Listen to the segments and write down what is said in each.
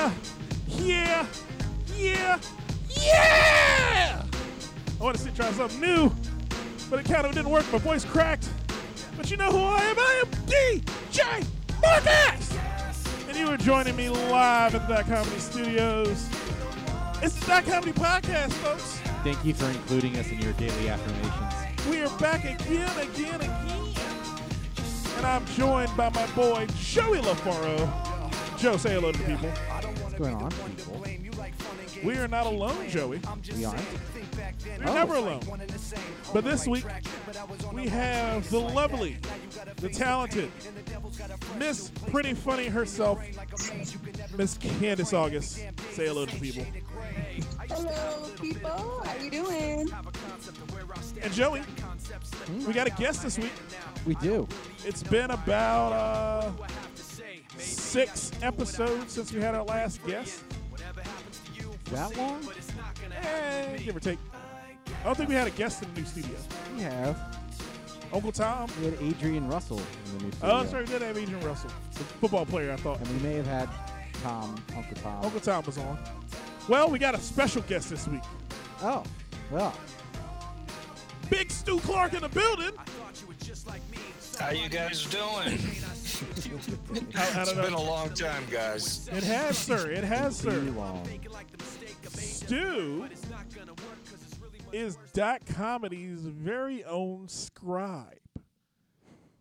Yeah, yeah, yeah, yeah! I want to sit try something new, but it kind of didn't work. My voice cracked. But you know who I am? I am DJ Marcus! And you are joining me live at the Dot Comedy Studios. It's the Dot Comedy Podcast, folks. Thank you for including us in your daily affirmations. We are back again, again, again. And I'm joined by my boy Joey LaFaro. Joe, say hello to the people. What's going on, people? We are not alone, Joey. We aren't. We're Oh. never alone. But this week, we have the lovely, the talented, Miss Pretty Funny herself, Miss Candace August. Say hello to people. Hello, people. How you doing? And Joey, we got a guest this week. We do. It's been about uh, six episodes since we had our last guest. That long? Eh, give or take. I don't think we had a guest in the new studio. We have. Uncle Tom. We had Adrian Russell in the new studio. Oh, right. We did have Adrian Russell, the football player, I thought. And we may have had Tom, Uncle Tom. Uncle Tom was on. Well, we got a special guest this week. Oh, well. Big Stu Clarke in the building. How you guys doing? I, I It's don't been a long time, guys. It has, sir. It has, Too sir. long. Stu is Dot Comedy's very own scribe.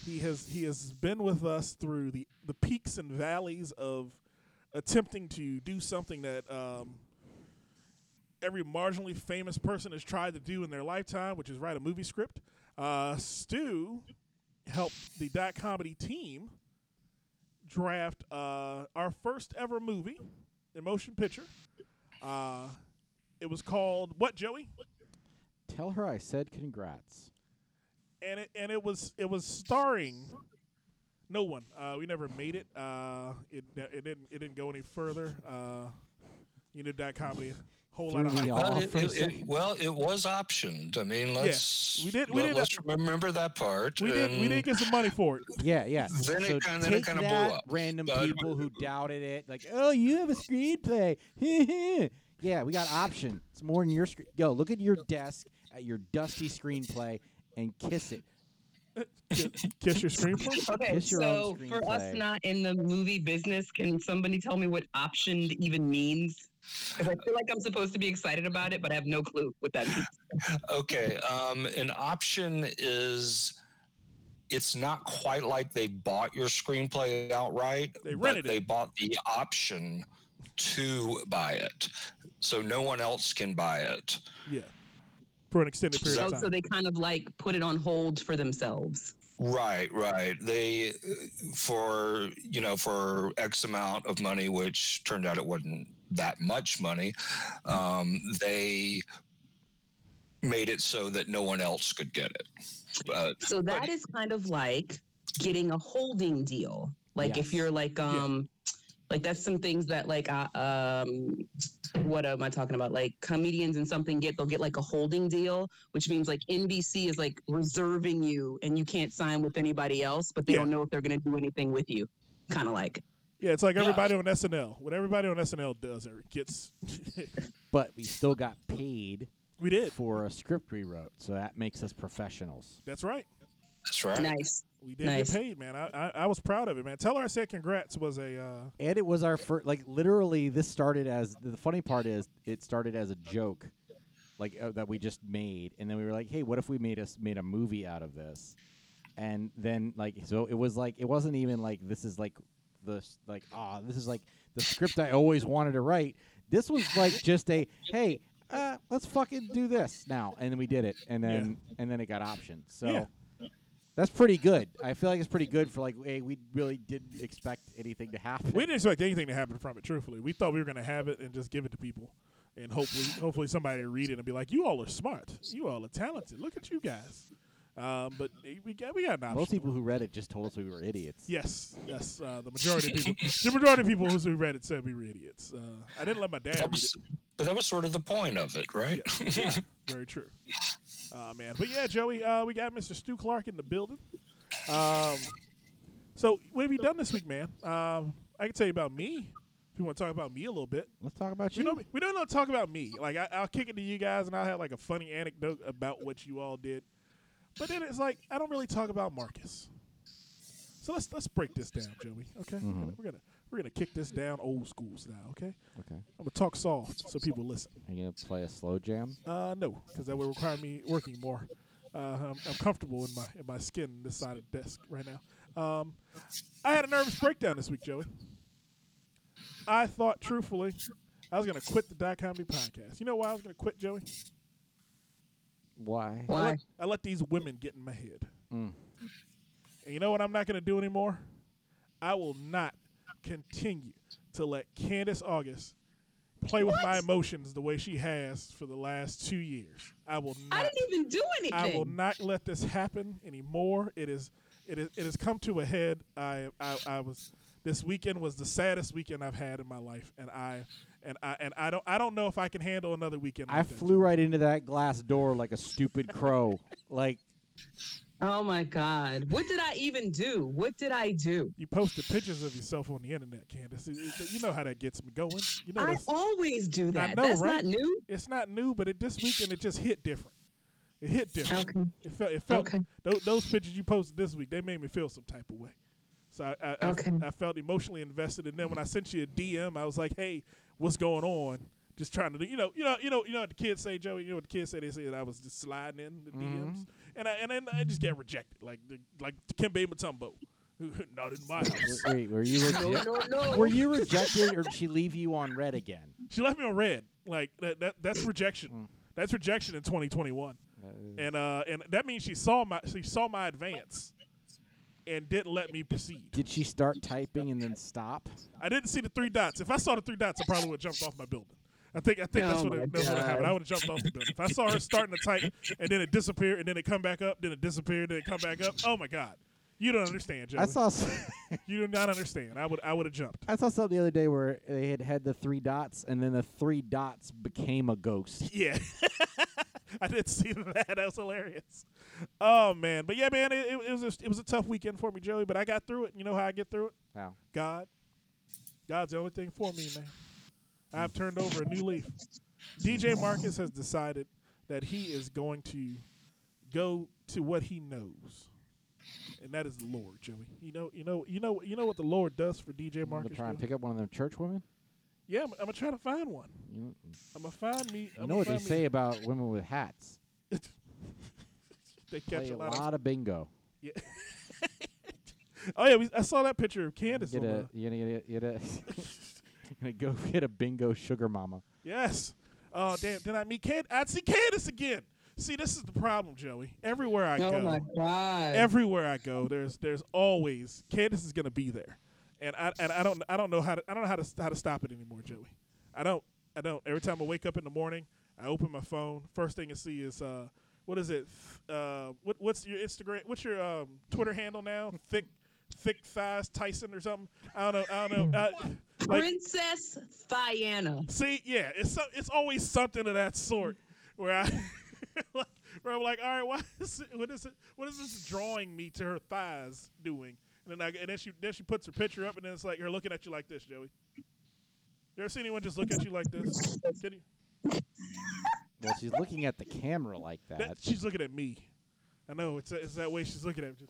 He has he has been with us through the, the peaks and valleys of attempting to do something that um, every marginally famous person has tried to do in their lifetime, which is write a movie script. Uh, Stu helped the Dot Comedy team draft uh, our first ever movie, a motion picture. Uh, it was called what, Joey? Tell her I said congrats. And it and it was it was starring no one. Uh, we never made it. Uh, it it didn't it didn't go any further. Uh, you know that comedy whole lot of hype. Well, it, it- it- well, it was optioned. I mean, let's we did- we let, did us remember that part. We did we did get some money for it. Yeah, yeah. Then it so kinda- it kinda blew that, up. random But- people who doubted it, like, oh, you have a screenplay. yeah, we got option. It's more than your screen. Yo, look at your desk at your dusty screenplay and kiss it. Kiss your screenplay. Okay, Kiss your so own for us not in the movie business, can somebody tell me what optioned even means? Because I feel like I'm supposed to be excited about it, but I have no clue what that means. Okay, um, an option is it's not quite like they bought your screenplay outright. They but rented it. They bought the option to buy it, so no one else can buy it. Yeah, for an extended period So, of time. so they kind of like put it on hold for themselves. Right, right. They uh, for you know for X amount of money, which turned out it wasn't that much money. Um, they made it so that no one else could get it. But So that is kind of like getting a holding deal. Like if you're like um like that's some things that like uh, um what am I talking about? Like comedians and something get they'll get like a holding deal, which means like NBC is like reserving you and you can't sign with anybody else, but they Yeah. don't know if they're gonna do anything with you. Kind of like yeah, it's like Yeah. everybody on SNL. What everybody on SNL does or gets. But we still got paid we did. for a script we wrote, so that makes us professionals. That's right. that's right. nice. We did Nice. get paid, man. I, I I was proud of it, man. Tell her I said congrats was a. Uh, And it was our first, like literally, this started as the funny part is it started as a joke, like uh, that we just made, and then we were like, hey, what if we made us made a movie out of this? And then like so it was like it wasn't even like this is like the like ah this is like the script I always wanted to write. This was like just a hey. Uh, let's fucking do this now, and then we did it, and then and then it got optioned. So Yeah. that's pretty good. I feel like it's pretty good for like, hey, we really didn't expect anything to happen. we didn't expect anything to happen from it. Truthfully, we thought we were going to have it and just give it to people, and hopefully, hopefully somebody read it and be like, "You all are smart. You all are talented. Look at you guys." Um, but we got we got an option. Most people who read it just told us we were idiots. Yes, yes. Uh, the majority of people, the majority of people who read it said we were idiots. Uh, I didn't let my dad That read was, it. but that was sort of the point of it, right? Yeah, very true. Uh, man, but yeah, Joey, uh, we got Mr. Stu Clarke in the building. Um, so what have you done this week, man? Um, I can tell you about me. If you want to talk about me a little bit, Let's talk about we you. don't we don't know talk about me. Like I, I'll kick it to you guys, and I'll have like a funny anecdote about what you all did. But then it's like I don't really talk about Marcus. So let's let's break this down, Joey. Okay, we're, gonna, we're gonna we're gonna kick this down old school style. Okay, Okay. I'm gonna talk soft so people listen. Are you gonna play a slow jam? Uh, no, because that would require me working more. Uh, I'm, I'm comfortable in my in my skin this side of the desk right now. Um, I had a nervous breakdown this week, Joey. I thought, truthfully, I was gonna quit the Dot Comedy podcast. You know why I was gonna quit, Joey? Why? I Why? let, I let these women get in my head. Mm. And you know what I'm not gonna do anymore? I will not continue to let Candace August play with my emotions the way she has for the last two years. I will not. I didn't even do anything. I will not let this happen anymore. It is it is it has come to a head. I I, I was this weekend was the saddest weekend I've had in my life, and I and I and I don't I don't know if I can handle another weekend. I like that, flew Joe. right into that glass door like a stupid crow. like Oh my God. What did I even do? What did I do? You posted pictures of yourself on the internet, Candace. It- it- You know how that gets me going. You know I always do that. know, That's right? not new. it's not new, but it this weekend it just hit different. It hit different. Okay. It felt it felt Okay. those, those pictures you posted this week they made me feel some type of way. So I I, I- I, felt emotionally invested, and then when I sent you a DM, I was like, "Hey, what's going on?" Just trying to, do, you know, you know, you know, you know what the kids say, Joey. You know what the kids say? They say that I was just sliding in the DMs, and I and then I just get rejected, like the, like Dikembe Mutombo. Not in my house. wait, were you rejected? Were you rejected or did she leave you on read again? She left me on read. Like that, that that's rejection. That's rejection in 2021. And uh and that means she saw my she saw my advance and didn't let me proceed. Did she start typing and then stop? I didn't see the three dots. If I saw the three dots, I probably would have jumped off my building. I think I think that's Oh what my it, that's what happened. I would have jumped off the building. If I saw her starting to type and then it disappeared and then it come back up, then it disappeared, then it come back up. Oh my god. You don't understand, Joey. I saw s- you do not understand. I would I would have jumped. I saw something the other day where they had had the three dots and then the three dots became a ghost. Yeah. I did see that. That was hilarious. Oh man, but yeah, man, it, it, was a, it was a tough weekend for me, Joey. But I got through it. You know how I get through it? Wow. God. God's the only thing for me, man. I've turned over a new leaf. DJ Marcus has decided that he is going to go to what he knows, and that is the Lord, Joey. You know, you know, you know, you know what the Lord does for DJ I'm gonna try and pick up one of them church women. Yeah, I'm, I'm gonna try to find one. You, mm. I'm gonna find me. you I'm know what they me- say about women with hats? They catch Play a a lot, of of bingo. Yeah. oh yeah, we, I saw that picture of Candace. Get a, you gonna get a, gonna go get a bingo sugar mama. yes. Oh damn! Did I meet Candace? I'd see Candace again. See, this is the problem, Joey. Everywhere I Oh go, my God. everywhere I go, there's there's always Candace is gonna be there, and I and I don't I don't know how to I don't know how to how to stop it anymore, Joey. I don't I don't. Every time I wake up in the morning, I open my phone. First thing I see is uh, what is it? Uh, what what's your Instagram? What's your um, Twitter handle now? Thick thick thighs Tyson or something? I don't know. I don't know. Uh, like, Princess Diana. See, yeah, it's so, it's always something of that sort where I where I'm like, all right, why is it, what is it? What is this drawing me to her thighs doing? And then I and then she then she puts her picture up, and then it's like you're looking at you like this, Joey. You ever see anyone just look at you like this? Can you, Well, she's looking at the camera like that. that, she's looking at me. I know it's it's that way she's looking at me.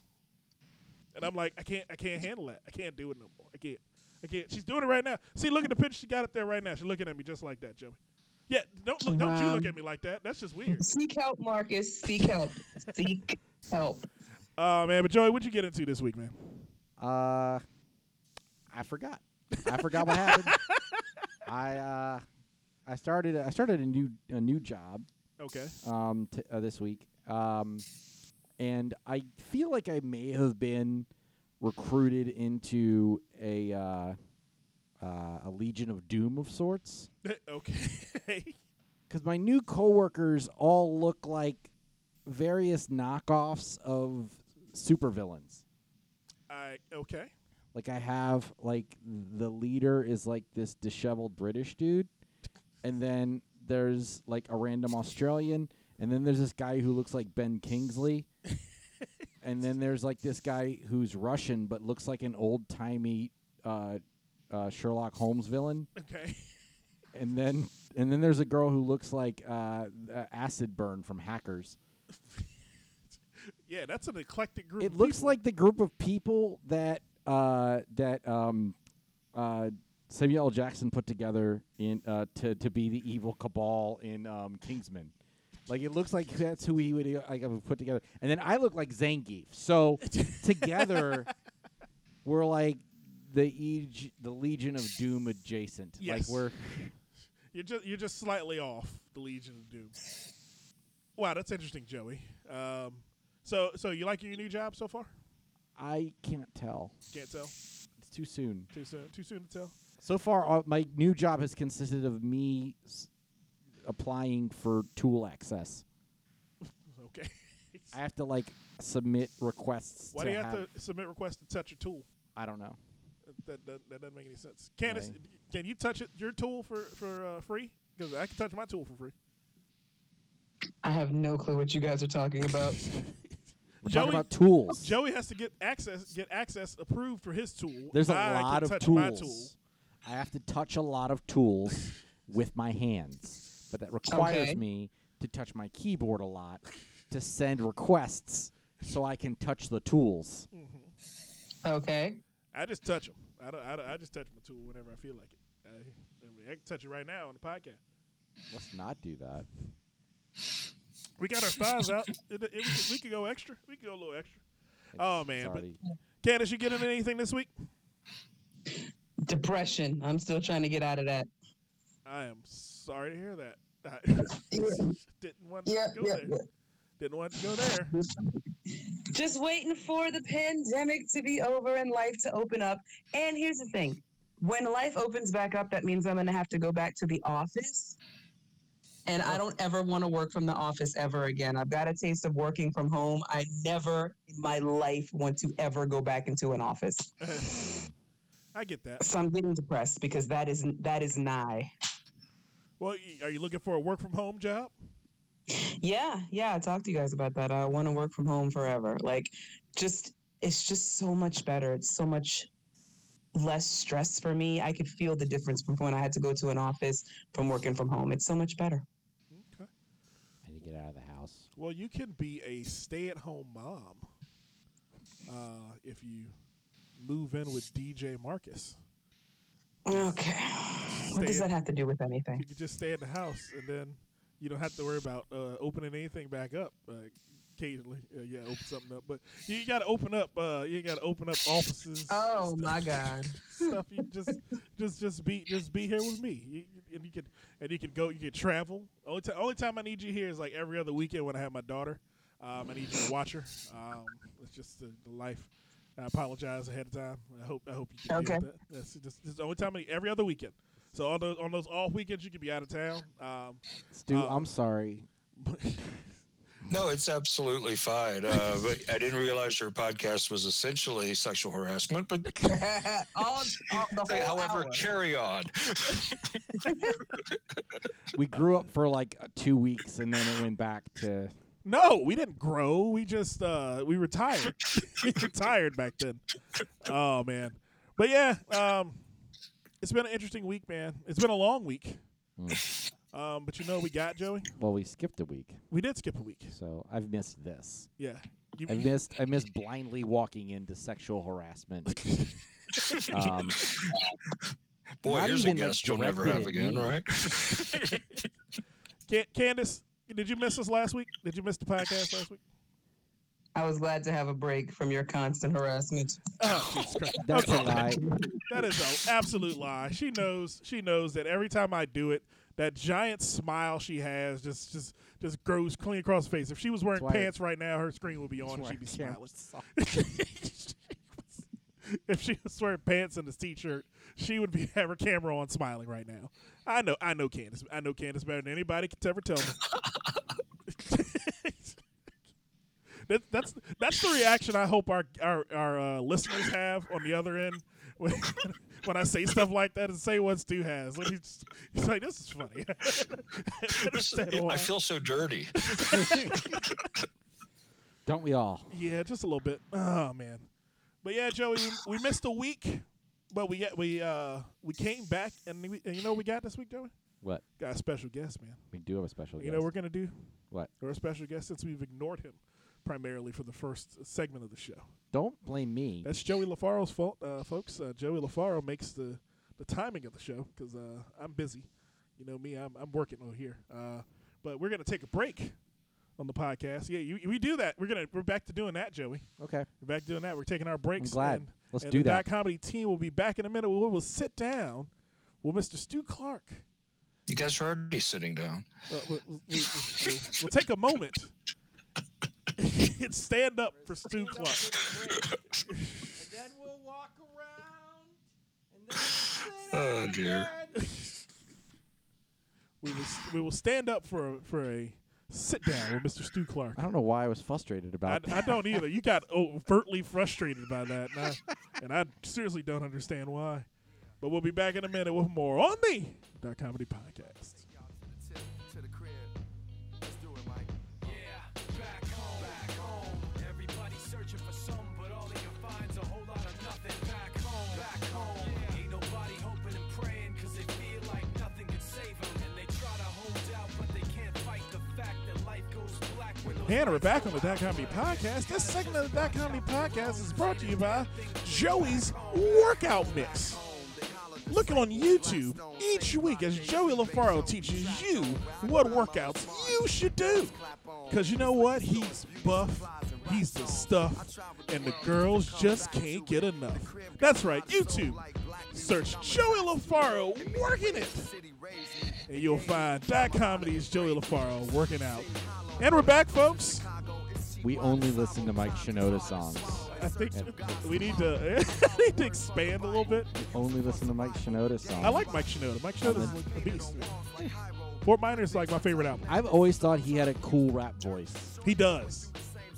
And I'm like, I can't I can't handle that. I can't do it no more. I can't. I can't. She's doing it right now. See, look at the picture. She got up there right now. She's looking at me just like that, Joey. Yeah, don't look, don't you look at me like that. That's just weird. Seek help, Marcus. Seek help. Seek help. Oh man, but Joey, what'd you get into this week, man? Uh, I forgot. I forgot what happened. I uh, I started I started a new a new job Okay. um t- uh, this week. Um, and I feel like I may have been recruited into a uh, uh, a Legion of Doom of sorts. okay. because my new coworkers all look like various knockoffs of supervillains. I okay. Like I have like the leader is like this disheveled British dude, and then there's like a random Australian, and then there's this guy who looks like Ben Kingsley, and then there's like this guy who's Russian but looks like an old timey uh, uh, Sherlock Holmes villain, Okay. and then and then there's a girl who looks like uh, uh, Acid Burn from Hackers. Yeah, that's an eclectic group. It looks people. like the group of people that uh, that um, uh, Samuel L. Jackson put together in uh, to to be the evil cabal in um, Kingsman. Like it looks like that's who he would uh, like have put together. And then I look like Zangief. So together, we're like the Eg- the Legion of Doom adjacent. Yes. Like we're You're just you're just slightly off the Legion of Doom. Wow, that's interesting, Joey. Um, so so you like your new job so far? I can't tell. Can't tell. It's too soon. Too soon. Too soon to tell. So far, uh, my new job has consisted of me s- applying for tool access. Okay. I have to like submit requests. Why to do you have, to submit requests to touch your tool? I don't know. That, that, that doesn't make any sense. Candace, Right. can you touch it, your tool for for uh, free? Because I can touch my tool for free. I have no clue what you guys are talking about. We're Joey- talking about tools. Joey has to get access get access approved for his tool. There's a I lot of tools. Tool. I have to touch a lot of tools with my hands, but that requires Okay. me to touch my keyboard a lot to send requests so I can touch the tools. Okay. I just touch them. I, don't, I, don't- I just touch my tool whenever I feel like it. I, I, mean, I can touch it right now on the podcast. Let's not do that. We got our thighs out. It, it, we, could, we could go extra. We could go a little extra. Oh, It's man, but- Candace, you get into anything this week? Depression. I'm still trying to get out of that. I am sorry to hear that. I didn't want to Yeah, go yeah, there. Didn't want to go there. Just waiting for the pandemic to be over and life to open up. And here's the thing when life opens back up, that means I'm going to have to go back to the office. And I don't ever want to work from the office ever again. I've got a taste of working from home. I never in my life want to ever go back into an office. I get that. So I'm getting depressed because that is that is nigh. Well, are you looking for a work from home job? Yeah, yeah, I talked to you guys about that. I want to work from home forever. Like, just it's just so much better. It's so much less stress for me. I could feel the difference from when I had to go to an office from working from home. It's so much better. Okay. I need to get out of the house. Well, you can be a stay-at-home mom uh, if you move in with DJ Marcus. Okay. What does Stay- that have to do with anything? You can just stay in the house, and then you don't have to worry about uh, opening anything back up. Uh, occasionally, uh, yeah, open something up, but you got to open up. Uh, you got to open up offices. Oh stuff- my God. Stuff you just, just, just be, just be here with me. You, and you can, and you can go. You can travel. Only time, only time I need you here is like every other weekend when I have my daughter. Um, I need you to watch her. Um, it's just the, the life. I apologize ahead of time. I hope I hope you can Okay. that. That's just, just the only time I, every other weekend. So on those on those off weekends you can be out of town. Um, Stu, Uh, I'm sorry. No, it's absolutely fine. Uh, but I didn't realize your podcast was essentially sexual harassment. But all, all, the however, hour. carry on. We grew up for like uh, two weeks and then it went back to. no, we didn't grow. We just uh, we retired. we retired back then. Oh man, but yeah, um, it's been an interesting week, man. It's been a long week. Um, but you know we got Joey. Well, we skipped a week, We did skip a week. so I've missed this. Yeah. You, I missed. I missed blindly walking into sexual harassment. um, Boy, Not here's a even, like, guest you'll never have at again, me. right? Can- Candace, did you miss us last week? Did you miss the podcast last week? I was glad to have a break from your constant harassment. Oh, Jesus Christ. that's a lie. That is an absolute lie. She knows. She knows that every time I do it, that giant smile she has just just just grows clean across her face. If she was wearing That's why- pants right now, her screen would be on and she'd be smiling. if she was wearing pants and a t-shirt, she would be have her camera on, smiling right now. I know. I know Candace. I know Candace better than anybody could ever tell me. that, that's that's the reaction I hope our our, our uh, listeners have on the other end when, when I say stuff like that and say what Stu has. Like he's, he's like, "This is funny." I This- understand why. I feel so dirty. Don't we all? Yeah, just a little bit. Oh man, but yeah, Joey, we, we missed a week. but we get we uh we came back and, we, and you know what we got this week, Joey? What? Got a special guest, man. We do have a special You guest. know what we're gonna do? What? We're a special guest since we've ignored him primarily for the first segment of the show. Don't blame me. That's Joey LaFaro's fault, uh, folks. Uh, Joey LaFaro makes the, the timing of the show because uh, I'm busy. You know me, I'm, I'm working over here. Uh, but we're gonna take a break on the podcast. Yeah, you, we do that. We're gonna we're back to doing that, Joey. okay. We're back doing that. We're taking our breaks. glad. And, Let's and do the that. Dot Comedy team will be back in a minute. We will sit down with Mr. Stu Clarke. You guys are already sitting down. Uh, we'll, we'll- we'll- we'll- we'll take a moment and stand up for Stu Clarke. And then we'll walk around. Oh dear. We will, we will stand up for a, for a sit down with Mr. Stu Clarke. I don't know why I was frustrated I, about that. I don't either. You got overtly frustrated by that, and I, and I seriously don't understand why. But we'll be back in a minute with more on the Dot Comedy Podcast. And we're back on the Dot. Comedy Podcast. This segment of the Dot Comedy Podcast is brought to you by Joey's Workout Mix. Look on YouTube each week as Joey LaFaro teaches you what workouts you should do. Because you know what? He's buff, he's the stuff, and the girls just can't get enough. That's right, YouTube. Search Joey LaFaro working it. And you'll find Dot Comedy's Joey LaFaro working out. And we're back, folks. we only listen to Mike Shinoda songs. I think we need to need to expand a little bit. Only listen to Mike Shinoda songs. I like Mike Shinoda. Mike Shinoda's like a beast. Fort Minor's like my favorite album. I've always thought he had a cool rap voice. He does.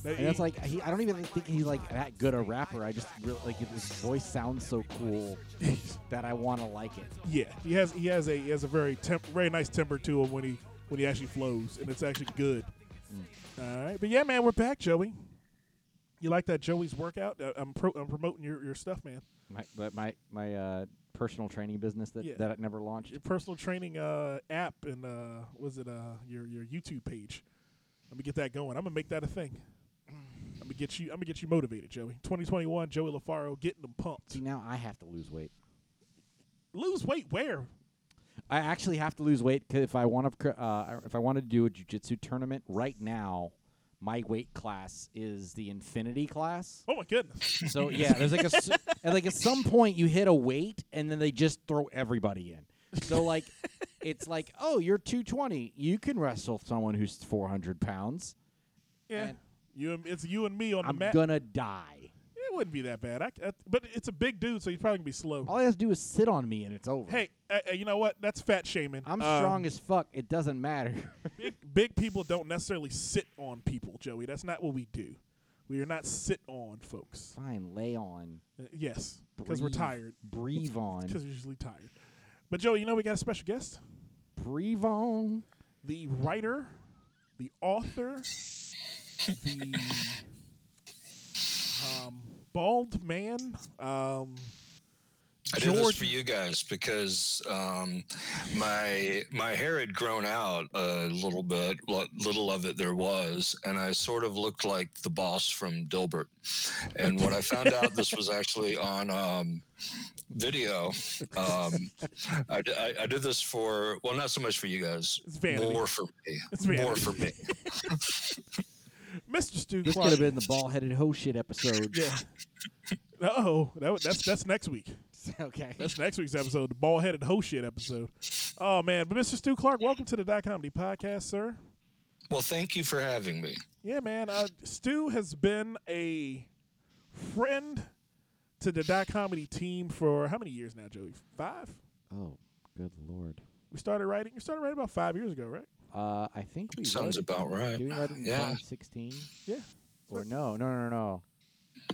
And it's like he, I don't even think he's like that good a rapper. I just really like his voice sounds so cool that I want to like it. yeah, he has he has a he has a very temp, very nice temper to him when he when he actually flows, and it's actually good. All right, but yeah, man, we're back, Joey. You like that Joey's workout? Uh, I'm pro, I'm promoting your, your stuff, man. My but my my uh, personal training business that Yeah. that I never launched. Your personal training uh, app and uh, was it uh, your your YouTube page? Let me get that going. I'm gonna make that a thing. I'm gonna get you. I'm gonna get you motivated, Joey. 2021, Joey LaFaro getting them pumped. See now I have to lose weight. Lose weight where? I actually have to lose weight 'cause if I want to uh, if I want to do a jujitsu tournament right now. My weight class is the infinity class. Oh my goodness. So yeah, there's like a and like at some point you hit a weight and then they just throw everybody in. So like it's like oh you're 220, you can wrestle someone who's 400 pounds. Yeah. And- You and it's you and me on I'm the mat. I'm gonna die. It wouldn't be that bad. I, I- but it's a big dude, so he's probably gonna be slow. All he has to do is sit on me and it's over. Hey, uh, uh, you know what? That's fat shaming. I'm Um, strong as fuck. It doesn't matter. big, big people don't necessarily sit on people, Joey. That's not what we do. We are not sit on folks. Fine, lay on. Uh, yes, because we're breathe, tired. Breathe on. Because we're usually tired. But Joey, you know we got a special guest. Breathe on. the writer, the author, the um, bald man. Um, I did this for you guys because um, my my hair had grown out a little bit, what little of it there was, and I sort of looked like the boss from Dilbert. And when I found out this was actually on um, video, um, I, I- I did this for well, not so much for you guys, more for me, more for me. Mr. Stu This Clarke. could have been the ball-headed hoe shit episode. Yeah. Oh, that, that's that's next week. okay. That's next week's episode, the ball headed hoe shit episode. Oh man, but Mr. Stu Clarke, welcome to the Dot Comedy Podcast, sir. Well, thank you for having me. Yeah, man. Uh, Stu has been a friend to the Dot Comedy team for how many years now, Joey? Five. Oh, good lord. We started writing. You started writing about five years ago, right? Uh, I think we Sounds wrote- about right. Did we write it in Yeah. 2016? Yeah, Or no, no, no, no.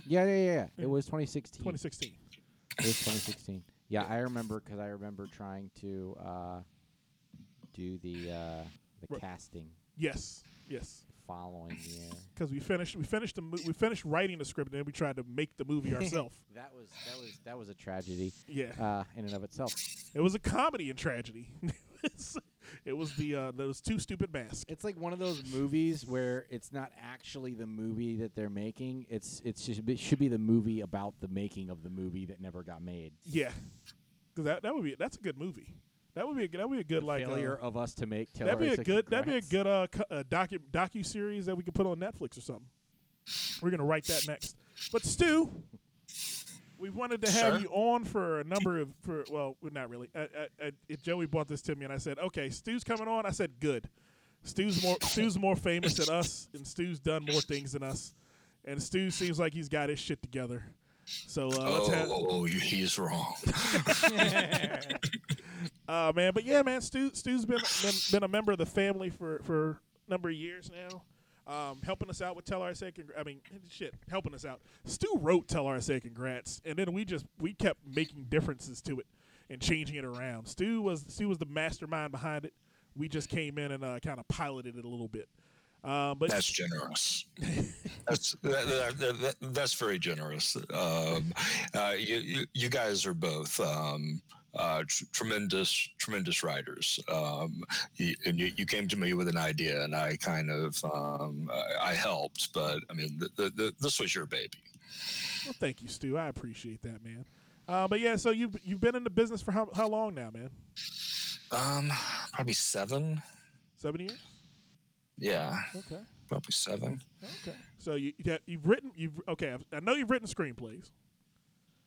Yeah, yeah, yeah. yeah. It was 2016. 2016. It was 2016. Yeah, I remember because I remember trying to uh, do the uh, the Right. casting Yes, yes. following year. because we finished we finished the mo- we finished writing the script and then we tried to make the movie ourselves. That was that was that was a tragedy yeah, uh, in and of itself. it was a comedy and tragedy. it was the uh, those two stupid masks. It's like one of those movies where it's not actually the movie that they're making. It's it's just it should be the movie about the making of the movie that never got made. Yeah, because that that would be that's a good movie. That would be a, that would be a good like uh, Failure of us to make. Tell that'd be a Six good that'd be a good uh, co- uh docu docu series that we could put on Netflix or something. We're gonna write that next. But Stu, we wanted to have Sure. you on for a number of for well, not really. Uh, uh, uh, Joey brought this to me and I said, okay, Stu's coming on. I said, good. Stu's more Stu's more famous than us, and Stu's done more things than us, and Stu seems like he's got his shit together. So uh, let's Oh, have oh, oh, he's wrong. Uh, man, but yeah, man, Stu, Stu's been, been been a member of the family for for a number of years now, um, helping us out with Tell her I said. Congr- I mean, shit, helping us out. Stu wrote Tell her I said Congrats, and then we just we kept making differences to it and changing it around. Stu was Stu was the mastermind behind it. We just came in and uh, kind of piloted it a little bit. Um, but That's generous. That's that, that, that, that- that's very generous. Um, uh, you, you you guys are both um, uh, tr- tremendous tremendous writers. Um, you, and you, you came to me with an idea, and I kind of um, I, I helped. But I mean, the, the, the, this was your baby. well, thank you, Stu. I appreciate that, man. Uh, but yeah, so you've you've been in the business for how how long now, man? Um, probably seven. Seven years. Yeah, Okay. probably seven. Okay. So you you've written you've okay. I know you've written screenplays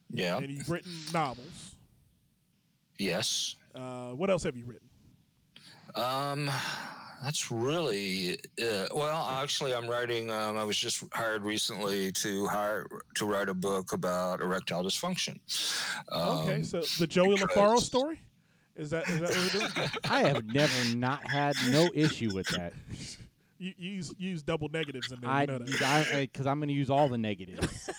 Yeah. and you've written novels. Yes. Uh, what else have you written? Um, that's really uh, well. Actually, I'm writing. Um, I was just hired recently to hire to write a book about erectile dysfunction. okay, Um, so the Joey LaFaro story. Is that is that what we're doing? I have never not had no issue with that. you, you use use double negatives in there. I you know that. because I'm going to use all the negatives.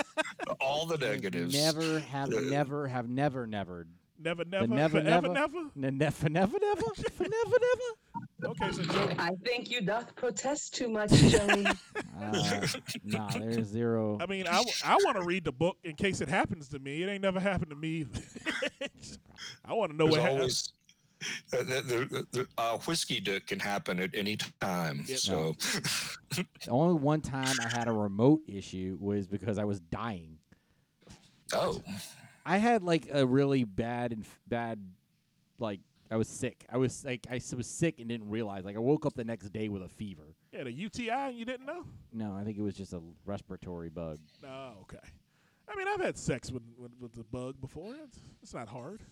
all the negatives. Never have never have never never Never, the never, never forever, never never. never never never for never never. Okay, so Joey, I think you doth protest too much, Joey. Uh, nah, there's zero. I mean, I, w- I want to read the book in case it happens to me. It ain't never happened to me. I want to know There's what happened. always. Uh, the, the, the, uh, whiskey dick can happen at any time. Yep. So, The only one time I had a remote issue was because I was dying. oh, I had like a really bad and bad, like I was sick. I was like I was sick and didn't realize. Like I woke up the next day with a fever. Yeah, the UTI and you didn't know? No, I think it was just a respiratory bug. Oh, okay. I mean, I've had sex with with, with the bug before. It's, it's not hard.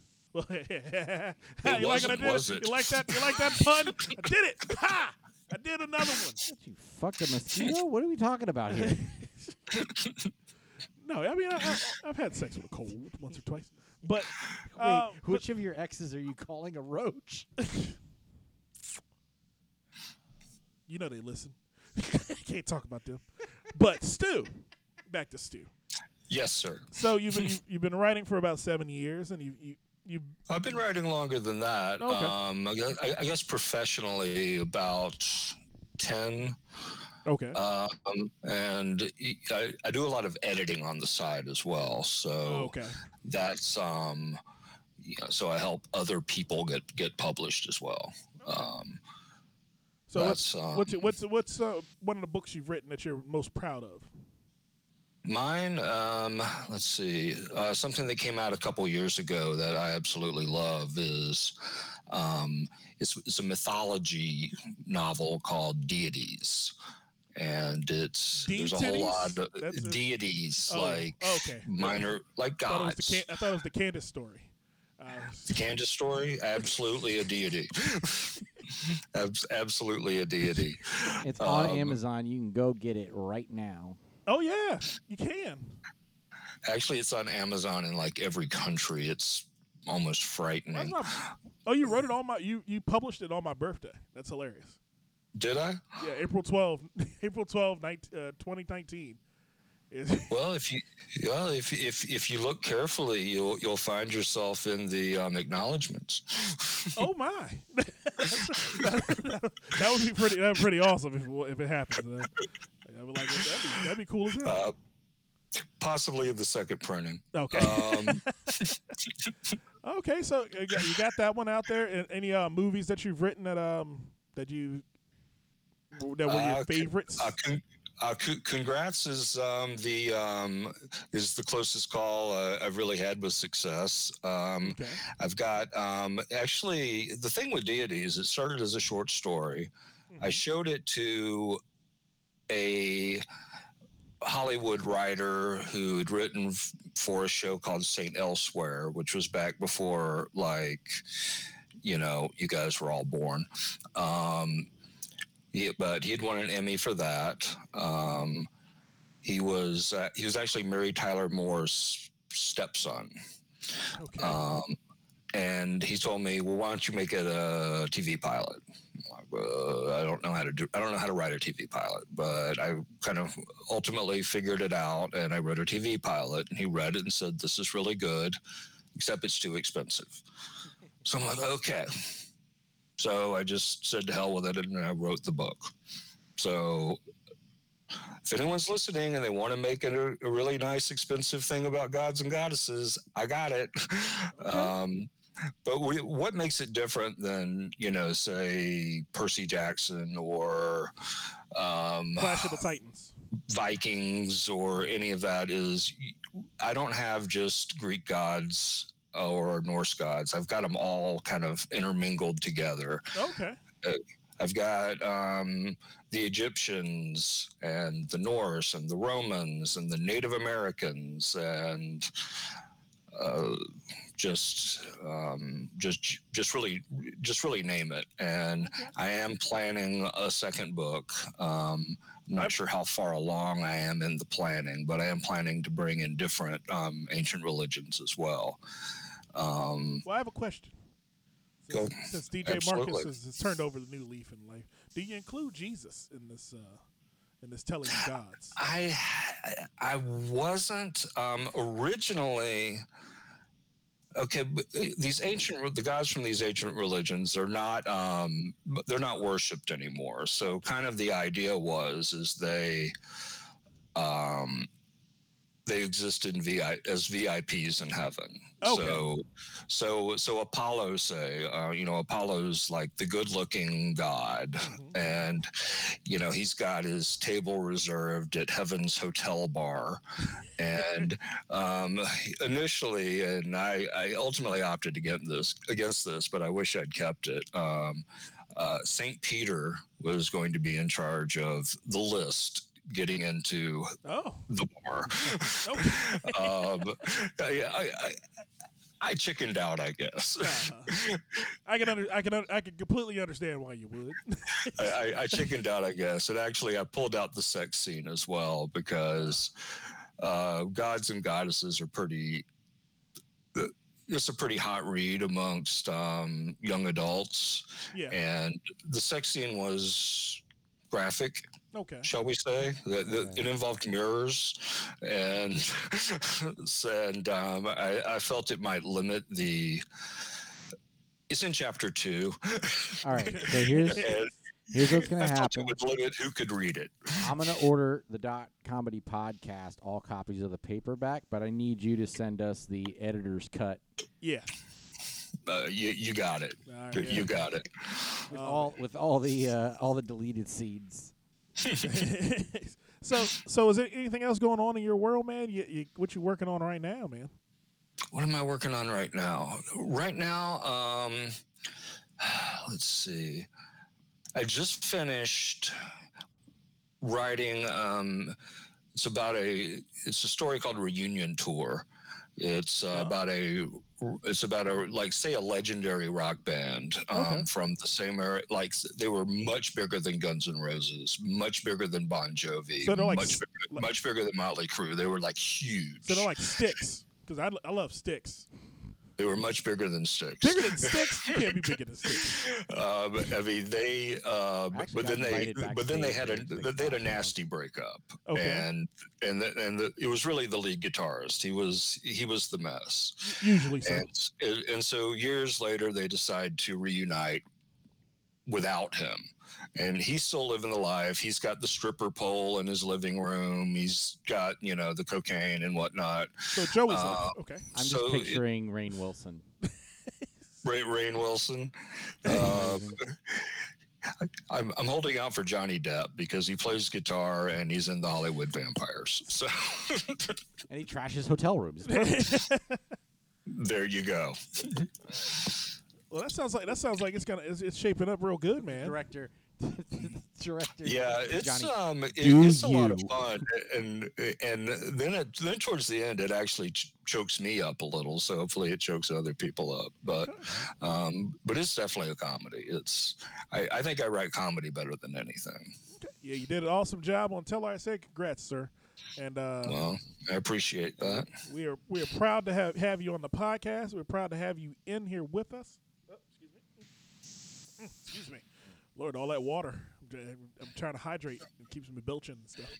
Well, you like what I wasn't, did? was it? You like that? You like that pun? I did it. Ha! I did another one. What, you fucked a mosquito? what are we talking about here? No, I mean, I, I, I've had sex with a cold once or twice, but Wait, uh, which of your exes are you calling a roach? you know they listen. Can't talk about them. But Stu, back to Stu. yes, sir. So you've been you, you've been writing for about seven years, and you you you I've been writing longer than that. Okay. Um, I, guess, I, I guess professionally about ten. Okay. Um, and I, I do a lot of editing on the side as well. So okay. that's um, yeah, so I help other people get get published as well. Um, So what's that's um, what's what's what's uh, one of the books you've written that you're most proud of? Mine, um, let's see, uh, something that came out a couple years ago that I absolutely love is um, it's, it's a mythology novel called Deities. And it's there's a whole lot of That's a- deities, Oh, like okay. minor, like I thought, it was the gods. Can- I thought it was the Candace story. Uh, The Candace story, absolutely a deity. Abs- absolutely a deity. It's on Um, Amazon. You can go get it right now. oh yeah, you can. Actually, it's on Amazon in like every country. It's almost frightening. not, oh, you wrote it on my you you published it on my birthday. That's hilarious. Did I? Yeah, April 12, April 12, 19, uh, 2019. Well, if you well, if if if you look carefully, you'll you'll find yourself in the um, acknowledgments. oh my, that, would be pretty. That pretty awesome if, if it happens. Uh, I would like that'd be, that'd be cool as hell. Uh, possibly in the second printing. Okay. Um, Okay, so you got, you got that one out there. And any uh, movies that you've written that um that you that were your Uh, favorites? uh, con- uh, congrats is um, the um, is the closest call uh, I've really had with success. Um, okay. I've got um, actually the thing with deities. it started as a short story. I Mhm. showed it to a Hollywood writer who had written for a show called Saint Elsewhere, which was back before like you know you guys were all born. He, but he had won an Emmy for that. Um, he was uh, he was actually Mary Tyler Moore's stepson. Okay. Um, and he told me, "Well, why don't you make it a TV pilot?" Like, "Uh, I don't know how to do. I don't know how to write a TV pilot, but I kind of ultimately figured it out, and I wrote a TV pilot. And he read it and said, "This is really good, except it's too expensive." So I'm like, "Okay." So I just said to hell with it, and I wrote the book. So if anyone's listening and they want to make it a, a really nice, expensive thing about gods and goddesses, I got it. Um, but we, what makes it different than, you know, say Percy Jackson or um, Clash of the Titans. Vikings or any of that is I don't have just Greek gods or Norse gods. I've got them all kind of intermingled together. Okay. I've got um, the Egyptians and the Norse and the Romans and the Native Americans and uh, just um, just just really just really name it. And I am planning a second book. Um, I'm not sure how far along I am in the planning, but I am planning to bring in different um, ancient religions as well. Um, Well, I have a question. Go. Since, since DJ Marcus has, has turned over the new leaf in life, do you include Jesus in this uh, in this telling of gods? I I wasn't um, originally okay. These ancient the gods from these ancient religions are not um, they're not worshipped anymore. So kind of the idea was is they um, they exist in VI as VIPs in heaven. Okay. So so so Apollo say uh, you know Apollo's like the good looking god Mhm. and you know he's got his table reserved at heaven's hotel bar and um, initially and I, I ultimately opted against this against this but i wish i'd kept it um, uh, st peter was going to be in charge of the list getting into Oh, the bar okay. um, I, I, I, chickened out i guess Uh-huh. I can under, I can I can completely understand why you would. I, I, I chickened out, I guess. And actually, I pulled out the sex scene as well because uh, gods and goddesses are pretty. uh, It's a pretty hot read amongst um, young adults, yeah. and the sex scene was graphic, Okay. shall we say? That that it involved mirrors, and and um, I, I felt it might limit the. It's in chapter two. All right. So here's and here's what's gonna happen. it would limit who could read it. I'm gonna order the dot comedy podcast, all copies of the paperback, but I need you to send us the editor's cut Yeah. Uh, you, you got it. All right, You- yeah. Got it. with all with all the uh, all the deleted seeds. so so is there anything else going on in your world, man? You, you what you working on right now, man? What am I working on right now? Right now, um, let's see. I just finished writing. Um, it's about a. It's a story called Reunion Tour. It's uh, Oh. about a. It's about a like say a legendary rock band um, Okay. from the same era. Like they were much bigger than Guns N' Roses, much bigger than Bon Jovi, So like much bigger, like- much bigger than Motley Crue. They were like huge. So they're like Styx because I, I love Styx. They were much bigger than Styx. Bigger than Styx? You can't be bigger than Styx. Um, I mean, they. Uh, I actually but then they. But then they had a. backstage They had a things. nasty breakup, Okay. and and the, and the, it was really the lead guitarist. He was he was the mess, Usually so. and and so years later they decide to reunite without him. And he's still living the life. He's got the stripper pole in his living room. He's got, you know, the cocaine and whatnot. So Joey's uh, like, okay. I'm just So it- picturing Rainn Wilson. Ray, Rainn Wilson. Uh. I'm, I'm holding out for Johnny Depp because he plays guitar and he's in the Hollywood Vampires. So and he trashes hotel rooms. there you go. Well, that sounds like that sounds like it's gonna it's, it's shaping up real good, man. director, director. Yeah, it's Johnny. um, it, do it's a lot of fun, and and then it, then towards the end, it actually ch- chokes me up a little. So hopefully, it chokes other people up. But um, but it's definitely a comedy. It's I, I think I write comedy better than anything. Yeah, you did an awesome job on Tell Her I Said congrats, sir. And uh, Well, I appreciate that. we are we are proud to have have you on the podcast. We're proud to have you in here with us. Oh, excuse me. Mm, Excuse me. Lord, all that water. I'm, I'm trying to hydrate. It keeps me belching and stuff.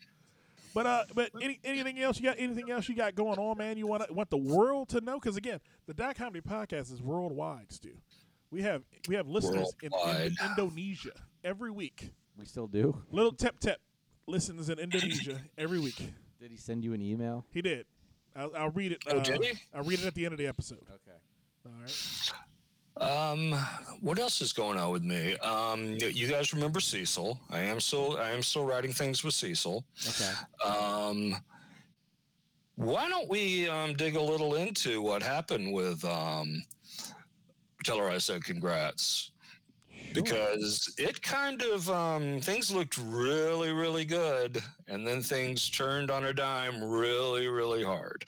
But uh, but any, anything else you got? Anything else you got going on, man? You want want the world to know? Because again, the Dot Comedy Podcast is worldwide, Stu. We have we have listeners in, in Indonesia every week. We still do. Little Tep Tep listens in Indonesia every week. Did he send you an email? He did. I'll, I'll read it. Oh, uh, did he? I'll read it at the end of the episode. Okay. All right. Um, what else is going on with me? Um, you guys remember Cecil? I am still I am still writing things with Cecil. Okay. Um, why don't we um, dig a little into what happened with um, Tell her I said congrats because it kind of um, things looked really really good and then things turned on a dime really really hard.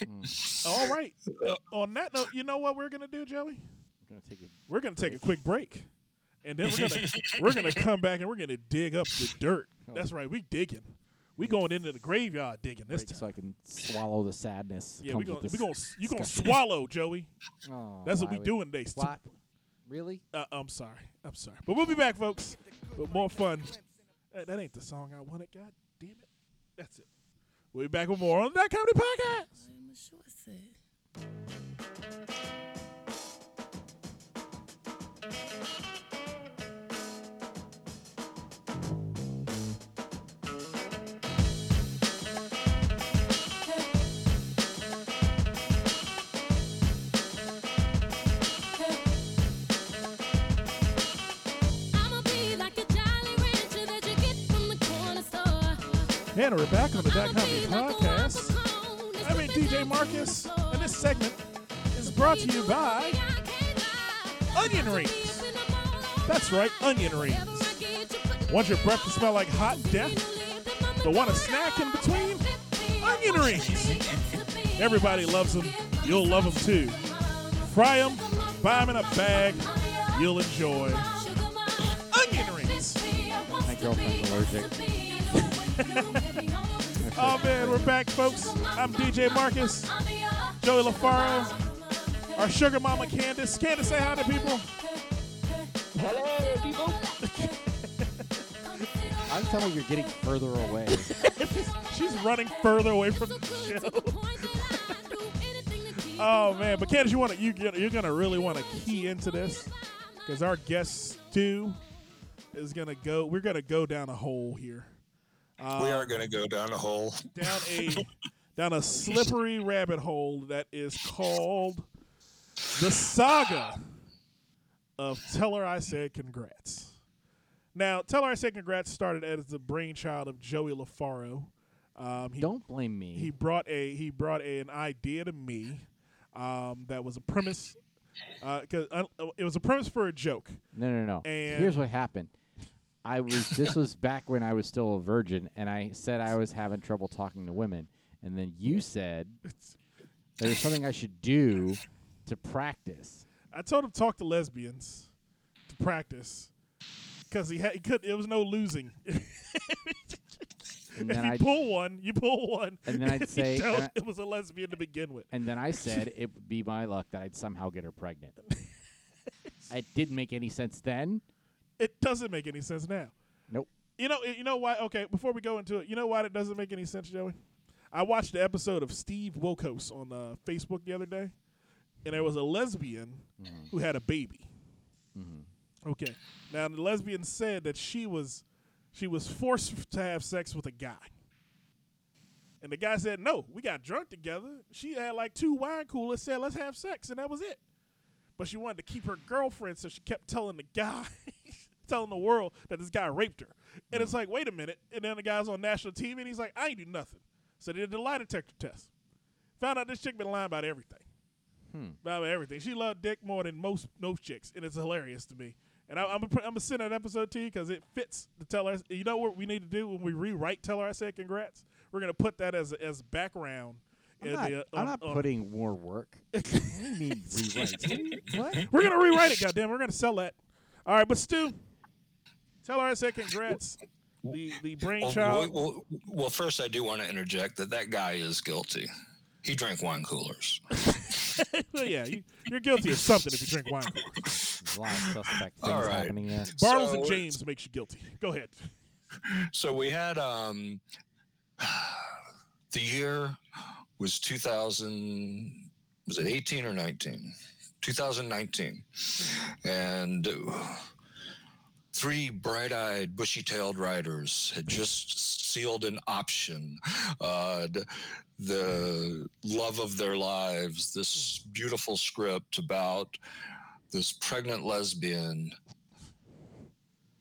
All right. Uh, on that note, you know what we're gonna do, Joey? I'm gonna take it. We're gonna take a quick break, and then we're gonna we're gonna come back and we're gonna dig up the dirt. That's right. We digging. We going into the graveyard digging this break time. so I can swallow the sadness. yeah, comes we gonna with we this gonna you gonna swallow, Joey. Oh, That's what why we would- doing today. stu- What? Really? Uh, I'm sorry. I'm sorry. But we'll be back, folks. But more fun. That, that ain't the song I wanted. God damn it. That's it. We'll be back with more on that comedy podcast. And we're back on the Dot Comedy a Podcast. Whopper cone that's I'm in DJ Marcus, and this segment is brought to you by Onion Rings. That's right, onion rings. Want your breath to smell like hot death? But want a snack in between? Onion rings. Everybody loves them. You'll love them too. Fry them, buy them in a bag. You'll enjoy onion rings. My girlfriend's allergic. Oh man, we're back, folks. I'm DJ Marcus, Joey LaFaro, our sugar mama Candace. Candace, say hi to people. Hello, people. I'm telling you, you're getting further away. She's running further away from the show. Oh man, but Candace, you want to you gonna- you're gonna really want to key into this because our guest Stu is gonna go. We're gonna go down a hole here, we are um, going to go down a hole. down a down a slippery rabbit hole that is called the saga of Tell Her I Said Congrats. Now, Tell Her I Said Congrats started as the brainchild of Joey LaFaro. Um, he, Don't blame me. he brought a he brought a, an idea to me um, that was a premise because uh, it was a premise for a joke. No, no, no. And- Here's what happened. I was. This was back when I was still a virgin, and I said I was having trouble talking to women, and then you said there's something I should do to practice. I told him talk to lesbians to practice because he had he could. It was no losing. and if then you I'd pull one, you pull one, and then I'd say, I- it was a lesbian to begin with. and then I said it would be my luck that I'd somehow get her pregnant. it didn't make any sense then. It doesn't make any sense now. Nope. You know, you know why? Okay, before we go into it, you know why it doesn't make any sense, Joey? I watched the episode of Steve Wilkos on uh, Facebook the other day, and there was a lesbian mm-hmm. who had a baby. Mm-hmm. Okay, now the lesbian said that she was she was forced to have sex with a guy, and the guy said, "No, we got drunk together. She had like two wine coolers, said let's have sex, and that was it." But she wanted to keep her girlfriend, so she kept telling the guy, telling the world that this guy raped her. And it's mm. like, wait a minute. And then the guy's on national TV, and he's like, I ain't do nothing. So they did the lie detector test. Found out this chick been lying about everything. About everything. She loved dick more than most most chicks, and it's hilarious to me. And I, I'm gonna, I'm gonna send that episode to you because it fits the tell her. You know what we need to do when we rewrite tell her I said congrats. We're gonna put that as as background. I'm not, the, uh, I'm on- not on- putting more work. what do you mean rewrites? what? We're gonna rewrite it, goddamn. We're gonna sell that. All right, but Stu, tell her I said congrats. The the Well, brainchild. well, well, first, I do want to interject that that guy is guilty. He drank wine coolers. well, yeah, you, you're guilty of something if you drink wine. There's a lot of suspect things All right. happening there. Bartles So- and James makes you guilty. Go ahead. So we had um, the year was 2000. Was it 18 or 19? 2019, and uh, three bright-eyed, bushy-tailed writers had just sealed an option. Uh, d- the love of their lives, this beautiful script about this pregnant lesbian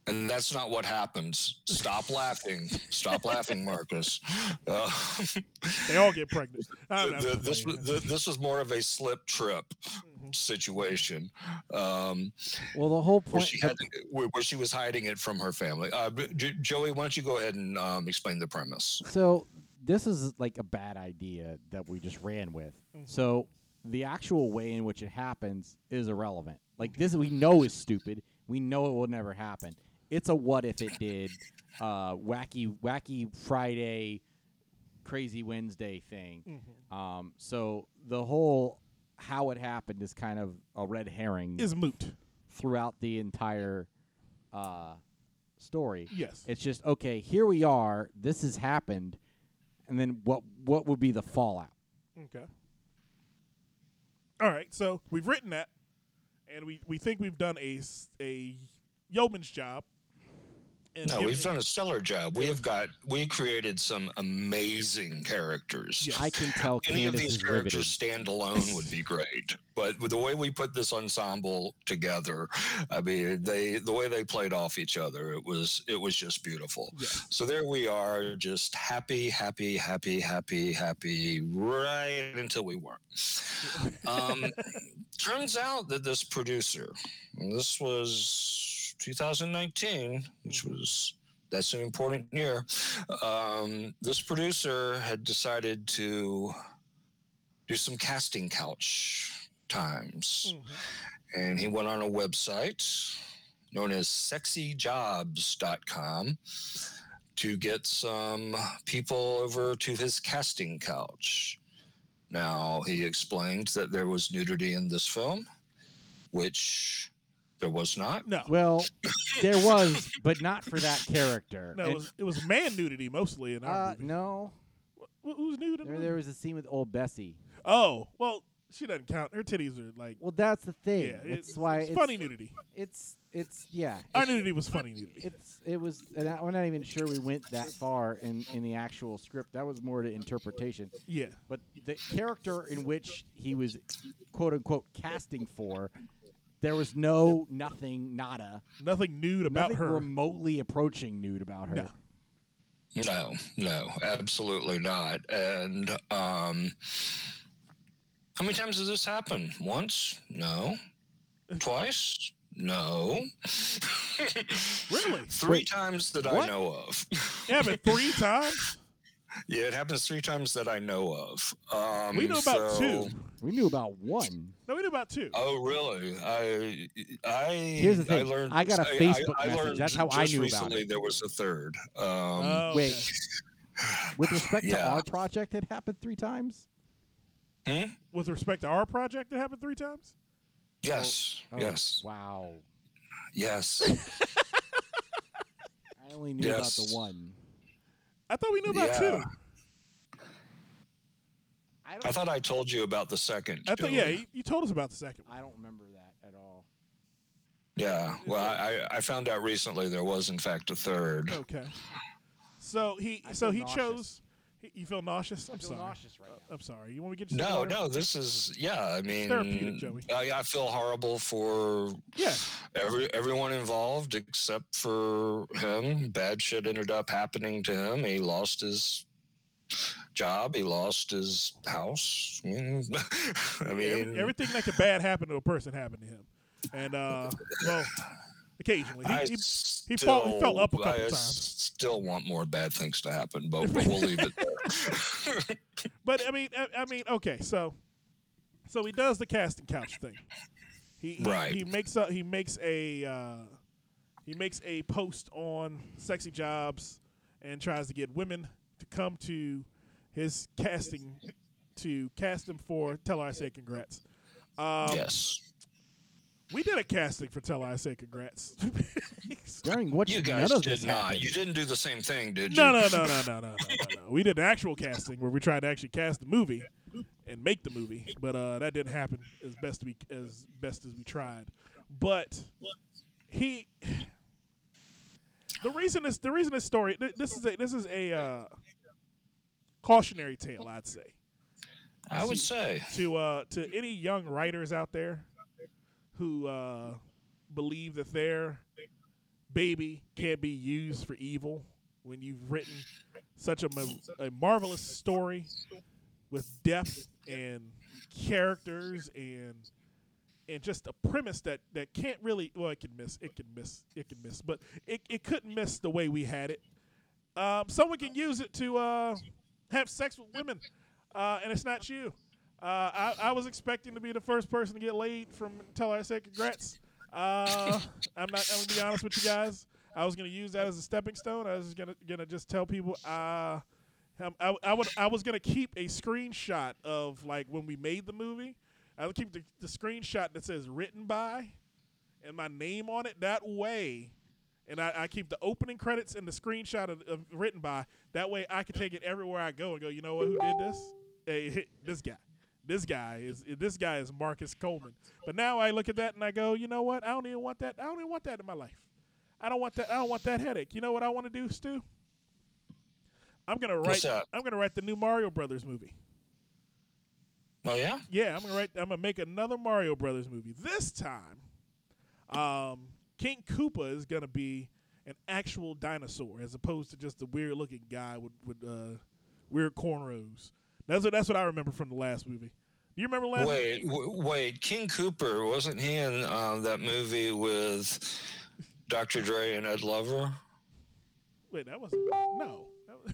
and that's not what happens. Stop laughing. Stop laughing, Marcus. Uh, They all get pregnant. The- this, was- the, this was more of a slip trip Mm-hmm. Situation um, Well, the whole where, point. she had, where, where she was hiding it from her family. Uh, J- Joey, why don't you go ahead and um, explain the premise? So this is like a bad idea that we just ran with. So the actual way in which it happens is irrelevant. Like this, we know is stupid. We know it will never happen. It's a what if it did, uh, wacky wacky Friday, crazy Wednesday thing. Um, so the whole how it happened is kind of a red herring is moot. throughout the entire uh, story. Yes. It's just okay. Here we are. This has happened, and then what? What would be the fallout? Okay. All right. So we've written that, and we, we think we've done a a yeoman's job. And No, we've done a stellar job. We have got we created some amazing characters. Yeah, I can tell Any of these is riveted. characters stand alone would be great, but with the way we put this ensemble together, I mean, they the way they played off each other, it was it was just beautiful. Yes. So there we are, just happy, happy, happy, happy, happy, right until we weren't. Um, turns out that this producer, this was 2019, which was that's an important year. Um, this producer had decided to do some casting couch times, and he went on a website known as sexyjobs.com to get some people over to his casting couch. Now, he explained that there was nudity in this film, which there was not. No. Well, there was, but not for that character. No, And- it was, it was man nudity mostly in our uh, movie. no, Wh- Who's nude? there, there was a scene with old Bessie. Oh, well, she doesn't count. Her titties are like. Well, that's the thing. yeah, it's, it's, why it's it's, funny nudity. It's it's yeah. Our it's- nudity was funny nudity. It's it was, and I, we're not even sure we went that far in in the actual script. That was more to interpretation. yeah. But the character in which he was quote unquote casting for, there was no nothing, nada, Nothing nude about nothing her. remotely approaching nude about her. No. No, no, absolutely not. And um, how many times has this happened? Once? No. Twice? No. Really? Three Wait, times that I know of. Yeah, but three times? yeah, it happens three times that I know of. Um, We know about so- two. We knew about one. No, we knew about two. Oh, really? I, I. Here's the thing. I learned. I got a Facebook I, I message. That's how I just knew about it. recently it. There was a third. Um, Oh, Wait. With respect to our project, it happened three times. Hmm? With respect to our project, it happened three times. Yes. Oh, yes. Wow. Yes. I only knew about the one. I thought we knew about Yeah. two. I I thought I told you about the second. I thought, yeah, you, you told us about the second one. I don't remember that at all. Yeah. Well, I, I found out recently there was in fact a third. Okay. So he, I so he nauseous. chose. He, you feel nauseous? I'm I feel sorry. nauseous right now. I'm sorry. You want me to get you? some No, water? no, this is yeah. I mean, therapeutic, Joey. I, I feel horrible for Yeah. every everyone involved except for him. Bad shit ended up happening to him. He lost his job. He lost his house. I mean, I Every- mean, everything that could bad happen to a person happened to him, and uh, well, occasionally he, he, still, he fell- he fell up a couple I times. Still want more bad things to happen, but, but we'll leave it there. But I mean, I, I mean, okay, so so he does the casting couch thing. He he, Right. he makes a he makes a uh, he makes a post on sexy jobs and tries to get women to come to his casting to cast him for Tell Her I Say Congrats. Um, yes, We did a casting for Tell I Say Congrats. During which you guys of this did not. happened. You didn't do the same thing, did you? No, no, no, no, no, no, no, no, no. We did actual casting where we tried to actually cast the movie and make the movie, but uh, that didn't happen as best we as best as we tried. But he, the reason this the reason this story this is a this is a uh, cautionary tale, I'd say, I would say. to uh, to any young writers out there who uh, believe that their baby can't be used for evil when you've written such a, a marvelous story with depth and characters and and just a premise that that can't really well it can miss it can miss it can miss but it, it couldn't miss the way we had it. Um, someone can use it to uh, have sex with women uh, and it's not you I, I was expecting to be the first person to get laid from Tell Her I Said Congrats. Uh, I'm not. I'm gonna be honest with you guys. I was gonna use that as a stepping stone. I was gonna gonna just tell people. Uh, um, I, I would. I was gonna keep a screenshot of like when we made the movie. I would keep the, the screenshot that says written by, and my name on it. That way, and I, I keep the opening credits and the screenshot of, of written by. That way, I can take it everywhere I go and go. You know what? Who did this? Hey, this guy. This guy is this guy is Marcus Coleman. But now I look at that and I go, you know what? I don't even want that. I don't even want that in my life. I don't want that. I don't want that headache. You know what I want to do, Stu? I'm gonna write. I'm gonna write the new Mario Brothers movie. Oh yeah. Yeah, I'm gonna write. I'm gonna make another Mario Brothers movie. This time, um, King Koopa is gonna be an actual dinosaur as opposed to just a weird looking guy with with uh, weird cornrows. That's what that's what I remember from the last movie. Do you remember last? Wait, w- wait. King Cooper wasn't he in um, that movie with Dr. Dre and Ed Lover, Wait, that wasn't. No. That was,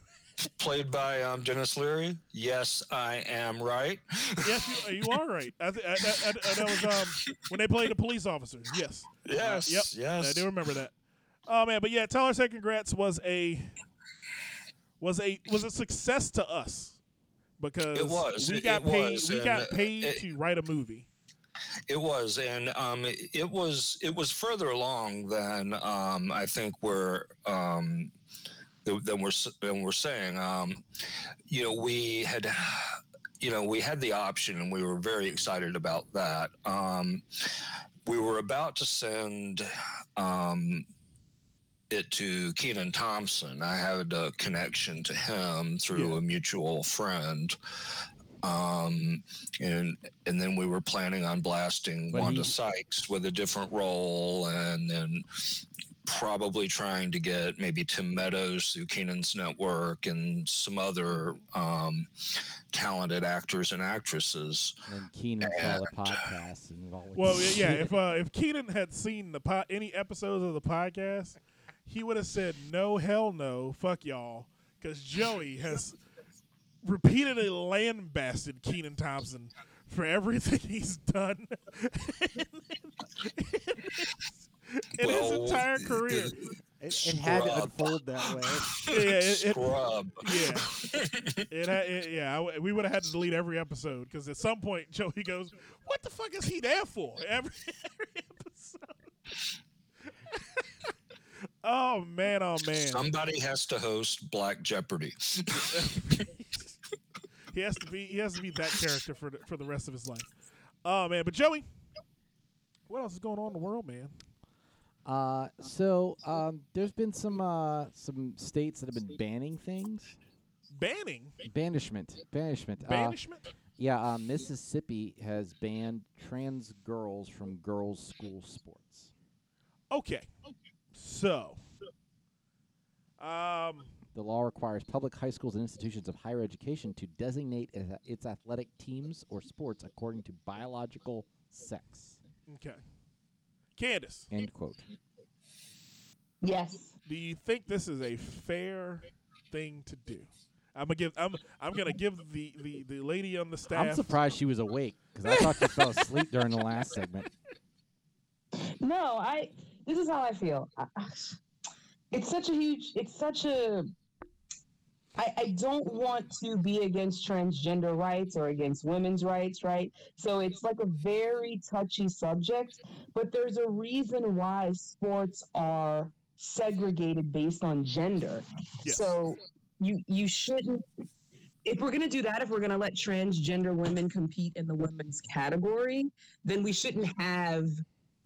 played by um, Denis Leary? Yes, I am right. yes, you, you are right. I, th- I, I, I, that was um when they played the police officers. Yes. yes. Yep. Yes. I do remember that. Oh man, but yeah, Tell Her Say Congrats was a was a was a success to us because It was. we got it paid was, we and, got uh, paid it- to write a movie. It was, and um, it, it was it was further along than um, I think we're um, than we're than we're saying. Um, you know, we had you know we had the option, and we were very excited about that. Um, we were about to send um, it to Kenan Thompson. I had a connection to him through Yeah. a mutual friend. Um, and and then we were planning on blasting But Wanda he- Sykes with a different role, and then probably trying to get maybe Tim Meadows through Kenan's network and some other um, talented actors and actresses. And Kenan saw the podcast and was all like, Well, yeah, yeah, if uh, if Kenan had seen the po- any episodes of the podcast, he would have said no, hell no, fuck y'all, because Joey has repeatedly lambasted Kenan Thompson for everything he's done in his, in his entire career. It, it had to unfold that way. Yeah, it- it- Scrub. Yeah. It, ha- it, yeah, I w- we would have had to delete every episode because at some point Joey goes, "What the fuck is he there for?" Every, every episode. Oh man, oh man. Somebody has to host Black Jeopardy. he has to be he has to be that character for the, for the rest of his life. Oh man, but Joey, what else is going on in the world, man? Uh, so um, there's been some uh, some states that have been banning things. Banning, Banishment, banishment. Uh, banishment. yeah, uh, Mississippi has banned trans girls from girls' school sports. Okay, so, um, The law requires public high schools and institutions of higher education to designate its athletic teams or sports according to biological sex. okay, Candace, End quote. Yes. do you think this is a fair thing to do? I'm gonna give I'm I'm gonna give the the, the lady on the staff. I'm surprised she was awake because I thought she fell asleep during the last segment. No, I. This is how I feel. It's such a huge. It's such a. I, I don't want to be against transgender rights or against women's rights, right? So it's like a very touchy subject, but there's a reason why sports are segregated based on gender. Yes. So you you shouldn't if we're going to do that, if we're going to let transgender women compete in the women's category, then we shouldn't have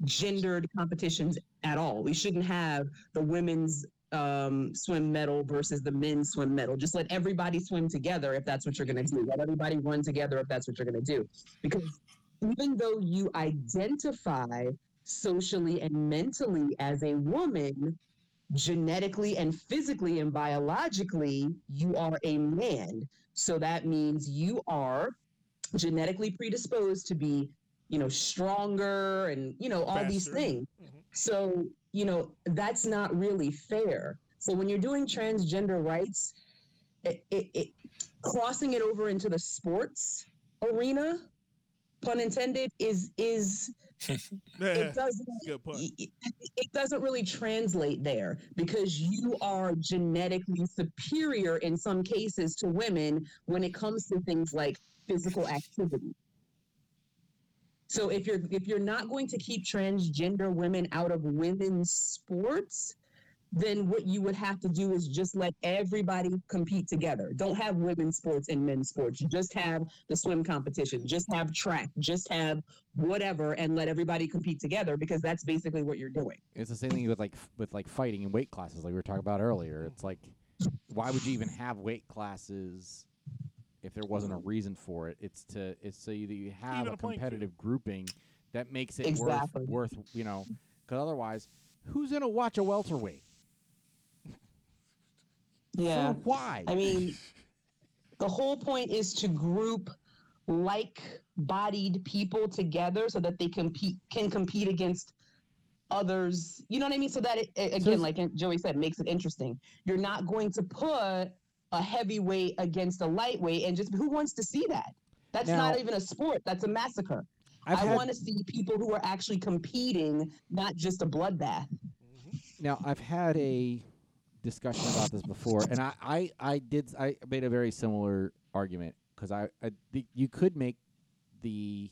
gendered competitions at all. We shouldn't have the women's um, swim medal versus the men's swim medal. Just let everybody swim together if that's what you're going to do. Let everybody run together if that's what you're going to do. Because even though you identify socially and mentally as a woman, genetically and physically and biologically, you are a man. So that means you are genetically predisposed to be, you know, stronger and, you know, all these Faster. things. Mhm. So, you know, that's not really fair. So when you're doing transgender rights, it, it, it crossing it over into the sports arena, pun intended, is is it doesn't it, it doesn't really translate there because you are genetically superior in some cases to women when it comes to things like physical activity. So if you're if you're not going to keep transgender women out of women's sports, then what you would have to do is just let everybody compete together. Don't have women's sports and men's sports. Just have the swim competition. Just have track. Just have whatever, and let everybody compete together because that's basically what you're doing. It's the same thing with like with like fighting and weight classes, like we were talking about earlier. It's like, why would you even have weight classes if there wasn't a mm-hmm. reason for it? It's to it's so you, that you have Even a field. competitive grouping that makes it Exactly. worth worth you know, mm-hmm. because otherwise, who's gonna watch a welterweight? Yeah. Why? I mean, the whole point is to group like-bodied people together so that they compete can compete against others. You know what I mean? So that it, it- again, is- like Joey said, makes it interesting. You're not going to put a heavyweight against a lightweight, and just who wants to see that? That's Now- not even a sport. That's a massacre. I've I had- want to see people who are actually competing, not just a bloodbath. Mm-hmm. Now I've had a discussion about this before, and I, I, I did I made a very similar argument because I, I the, you could make the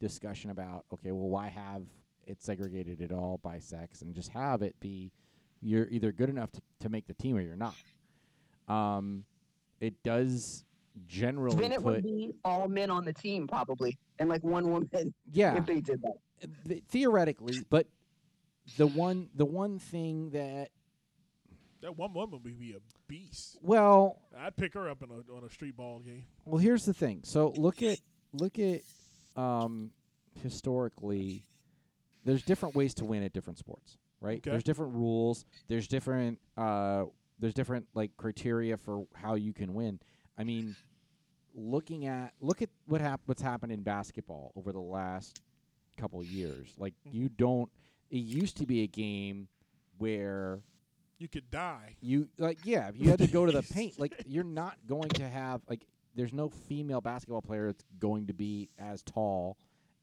discussion about okay, well, why have it segregated at all by sex, and just have it be you're either good enough to, to make the team or you're not. Um, it does generally Then it put would be all men on the team, probably, and like one woman yeah if they did that. th- theoretically, but the one the one thing that That one woman would be a beast. well I'd pick her up in a, on a street ball game. Well, here's the thing. So look at look at um, historically. There's different ways to win at different sports, right? Okay. There's different rules. There's different uh, there's different like criteria for how you can win. I mean, looking at look at what hap- what's happened in basketball over the last couple of years. Like mm-hmm. you don't. It used to be a game where You could die. you like yeah if you had to go to the paint like you're not going to have like there's no female basketball player that's going to be as tall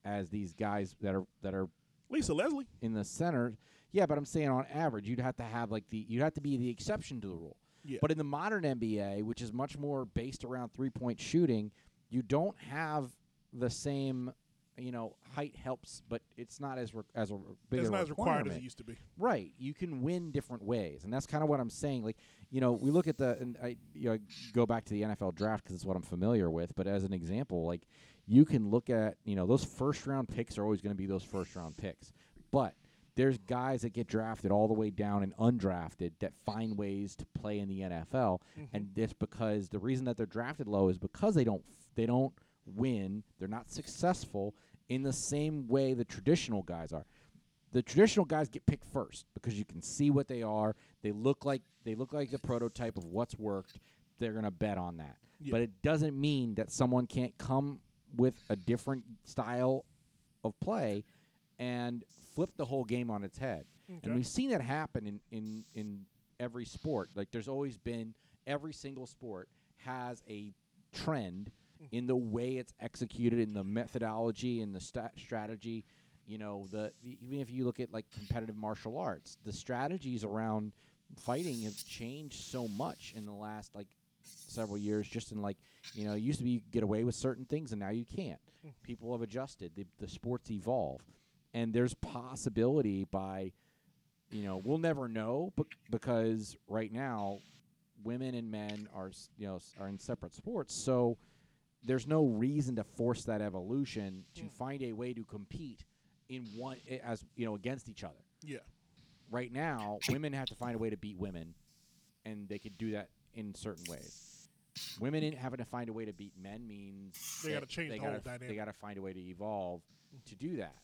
as these guys that are that are Lisa Leslie. in the center. Yeah, but I'm saying on average, you'd have to have like the you'd have to be the exception to the rule. Yeah. But in the modern NBA, which is much more based around three point shooting, you don't have the same. You know, height helps, but it's not as re- as a re- big It's not as required as it used to be. Right. You can win different ways, and that's kind of what I'm saying. Like, you know, we look at the and I you know, go back to the NFL draft because it's what I'm familiar with. But as an example, like you can look at you know those first round picks are always going to be those first round picks, but there's guys that get drafted all the way down and undrafted that find ways to play in the NFL, mm-hmm. and it's because the reason that they're drafted low is because they don't f- they don't win, they're not successful in the same way the traditional guys are the traditional guys get picked first because you can see what they are. They look like they look like the prototype of what's worked. They're going to bet on that. Yeah. But it doesn't mean that someone can't come with a different style of play and flip the whole game on its head. Okay. And we've seen that happen in, in, in every sport. Like there's always been every single sport has a trend mm-hmm. in the way it's executed, in the methodology, in the strategy. You know, the the- even if you look at like competitive martial arts, the strategies around fighting have changed so much in the last like several years. Just in like you know, it used to be you could get away with certain things, and now you can't. Mm. People have adjusted. The the sports evolve, and there's possibility by you know we'll never know, but because right now women and men are you know are in separate sports, so there's no reason to force that evolution to mm. find a way to compete in one as you know against each other. Yeah. Right now, women have to find a way to beat women, and they could do that in certain ways. Women in having to find a way to beat men means They gotta change they the whole gotta, dynamic. They got to find a way to evolve mm. to do that.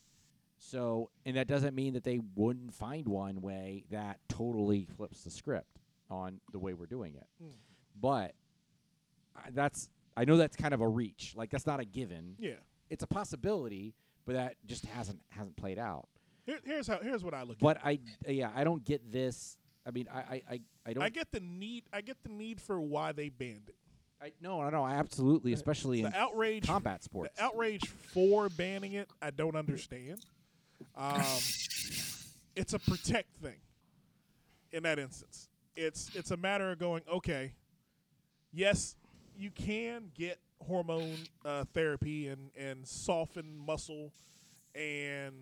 So, and that doesn't mean that they wouldn't find one way that totally flips the script on the way we're doing it. Mm. But I- that's I know that's kind of a reach. Like that's not a given. Yeah. It's a possibility, but that just hasn't hasn't played out. Here, here's how. Here's what I look at. But I yeah, I don't get this. I mean, I I I, I don't I get the need. I get the need for why they banned it. I, no, no, no, absolutely, especially in outrage. combat sports. The outrage for banning it, I don't understand. Um, it's a protect thing. In that instance, it's it's a matter of going. Okay, yes, you can get hormone uh, therapy and and soften muscle and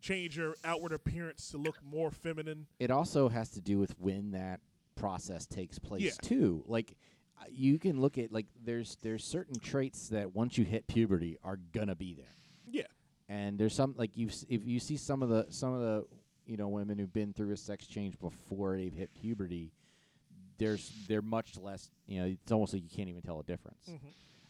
change your outward appearance to look more feminine. it also has to do with when that process takes place Yeah. too. Like uh, you can look at like there's there's certain traits that once you hit puberty are gonna be there. And there's some like you if you see some of the some of the you know women who've been through a sex change before they've hit puberty there's they're much less you know it's almost like you can't even tell a difference.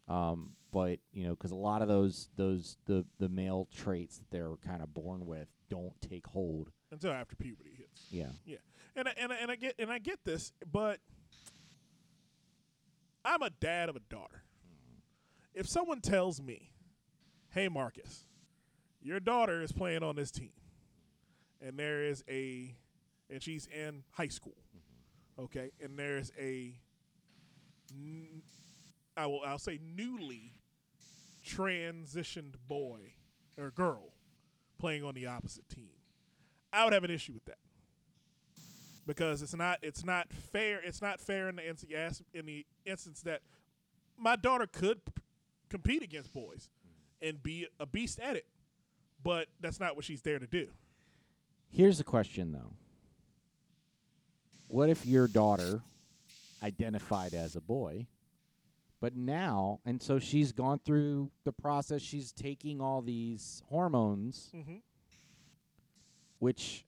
Um, but you know because a lot of those those the the male traits that they're kind of born with don't take hold. Until after puberty hits. yeah. Yeah, and I, and I, and I get and I get this, but I'm a dad of a daughter. If someone tells me, "Hey, Marcus, your daughter is playing on this team, and there is a, and she's in high school, okay, and there's a, I will I'll say newly transitioned boy or girl playing on the opposite team," I would have an issue with that. Because it's not it's not fair. It's not fair in the instance in the instance that my daughter could p- compete against boys and be a beast at it, but that's not what she's there to do. here's the question though what if your daughter identified as a boy but now and so she's gone through the process she's taking all these hormones Mhm. which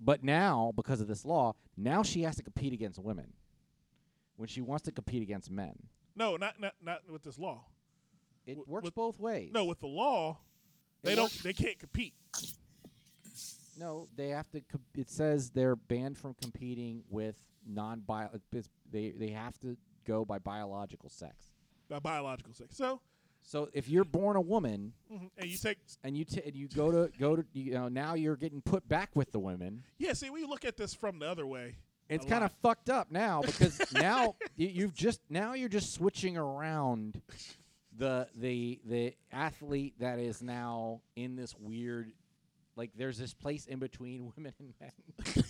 but now because of this law now she has to compete against women when she wants to compete against men No, not not not with this law. it Wi- works with- both ways No, with the law, they don't they can't compete. No, they have to. Com- it says they're banned from competing with non-bio. They they have to go by biological sex. by biological sex. So, So if you're born a woman mhm, and you take and you t- and you go to go to you know now you're getting put back with the women. yeah. See, we look at this from the other way. It's kind of fucked up now because now you've just now you're just switching around the the the athlete that is now in this weird Like there's this place in between women and men.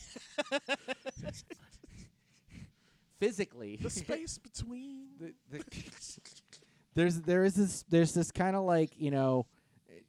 Physically, The space between. the, the there's there is this there's this kind of like you know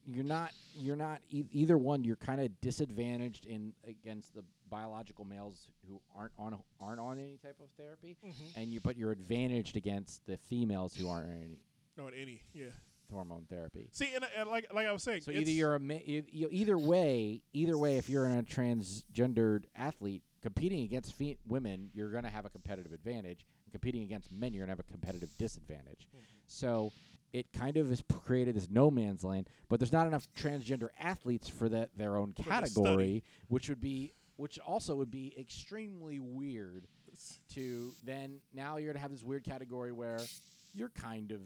you're not you're not e- either one you're kind of disadvantaged in against the biological males who aren't on aren't on any type of therapy Mm-hmm. and you but you're advantaged against the females who aren't any No, in any. Yeah. hormone therapy See, and, and like like I was saying, so it's- either you're a ma- either way either way if you're a transgendered athlete competing against fe- women you're going to have a competitive advantage and competing against men you're going to have a competitive disadvantage mm-hmm. so it kind of has p- created this no man's land but there's not enough transgender athletes for that their own the category which would be which also would be extremely weird to then now you're going to have this weird category where you're kind of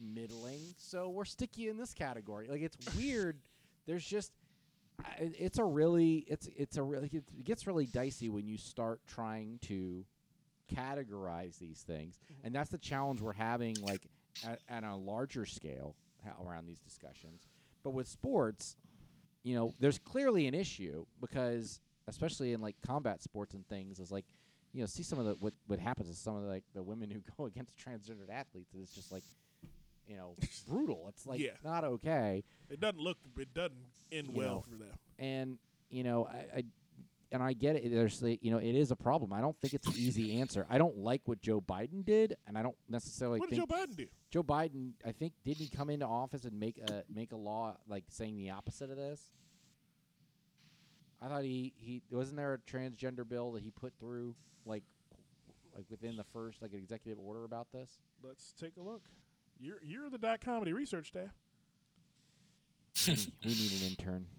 middling. So we're sticky in this category. Like it's weird. There's just it's a really it's it's a really it gets really dicey when you start trying to categorize these things. Mm-hmm. And that's the challenge we're having like at, at a larger scale ha- around these discussions. But with sports you know there's clearly an issue because especially in like combat sports and things is like you know see some of the what what happens to some of the, like the women who go against transgendered athletes and it's just like you know brutal it's like Yeah. not okay it doesn't look. It doesn't end You well know, for them. and you know I, I and I get it. There's the, you know it is a problem. I don't think it's an easy answer. I don't like what Joe Biden did, and I don't necessarily What did think Joe Biden do? Joe Biden. I think didn't he come into office and make a make a law like saying the opposite of this? I thought he he wasn't there a transgender bill that he put through like like within the first like an executive order about this. Let's take a look. You're you're the dot comedy research staff. we need- an intern.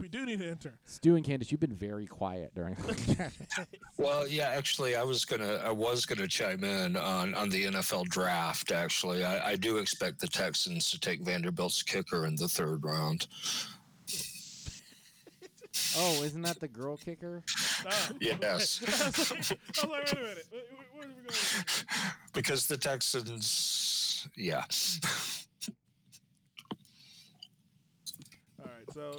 We do need an intern. Stu and Candace, you've been very quiet during. Well, yeah, actually, I was gonna, I was gonna chime in on on the NFL draft. Actually, I, I do expect the Texans to take Vanderbilt's kicker in the third round. oh, isn't that the girl kicker? Yes. I was like, I was like, wait a minute. Where, where are we going? because the Texans, yeah. All right, so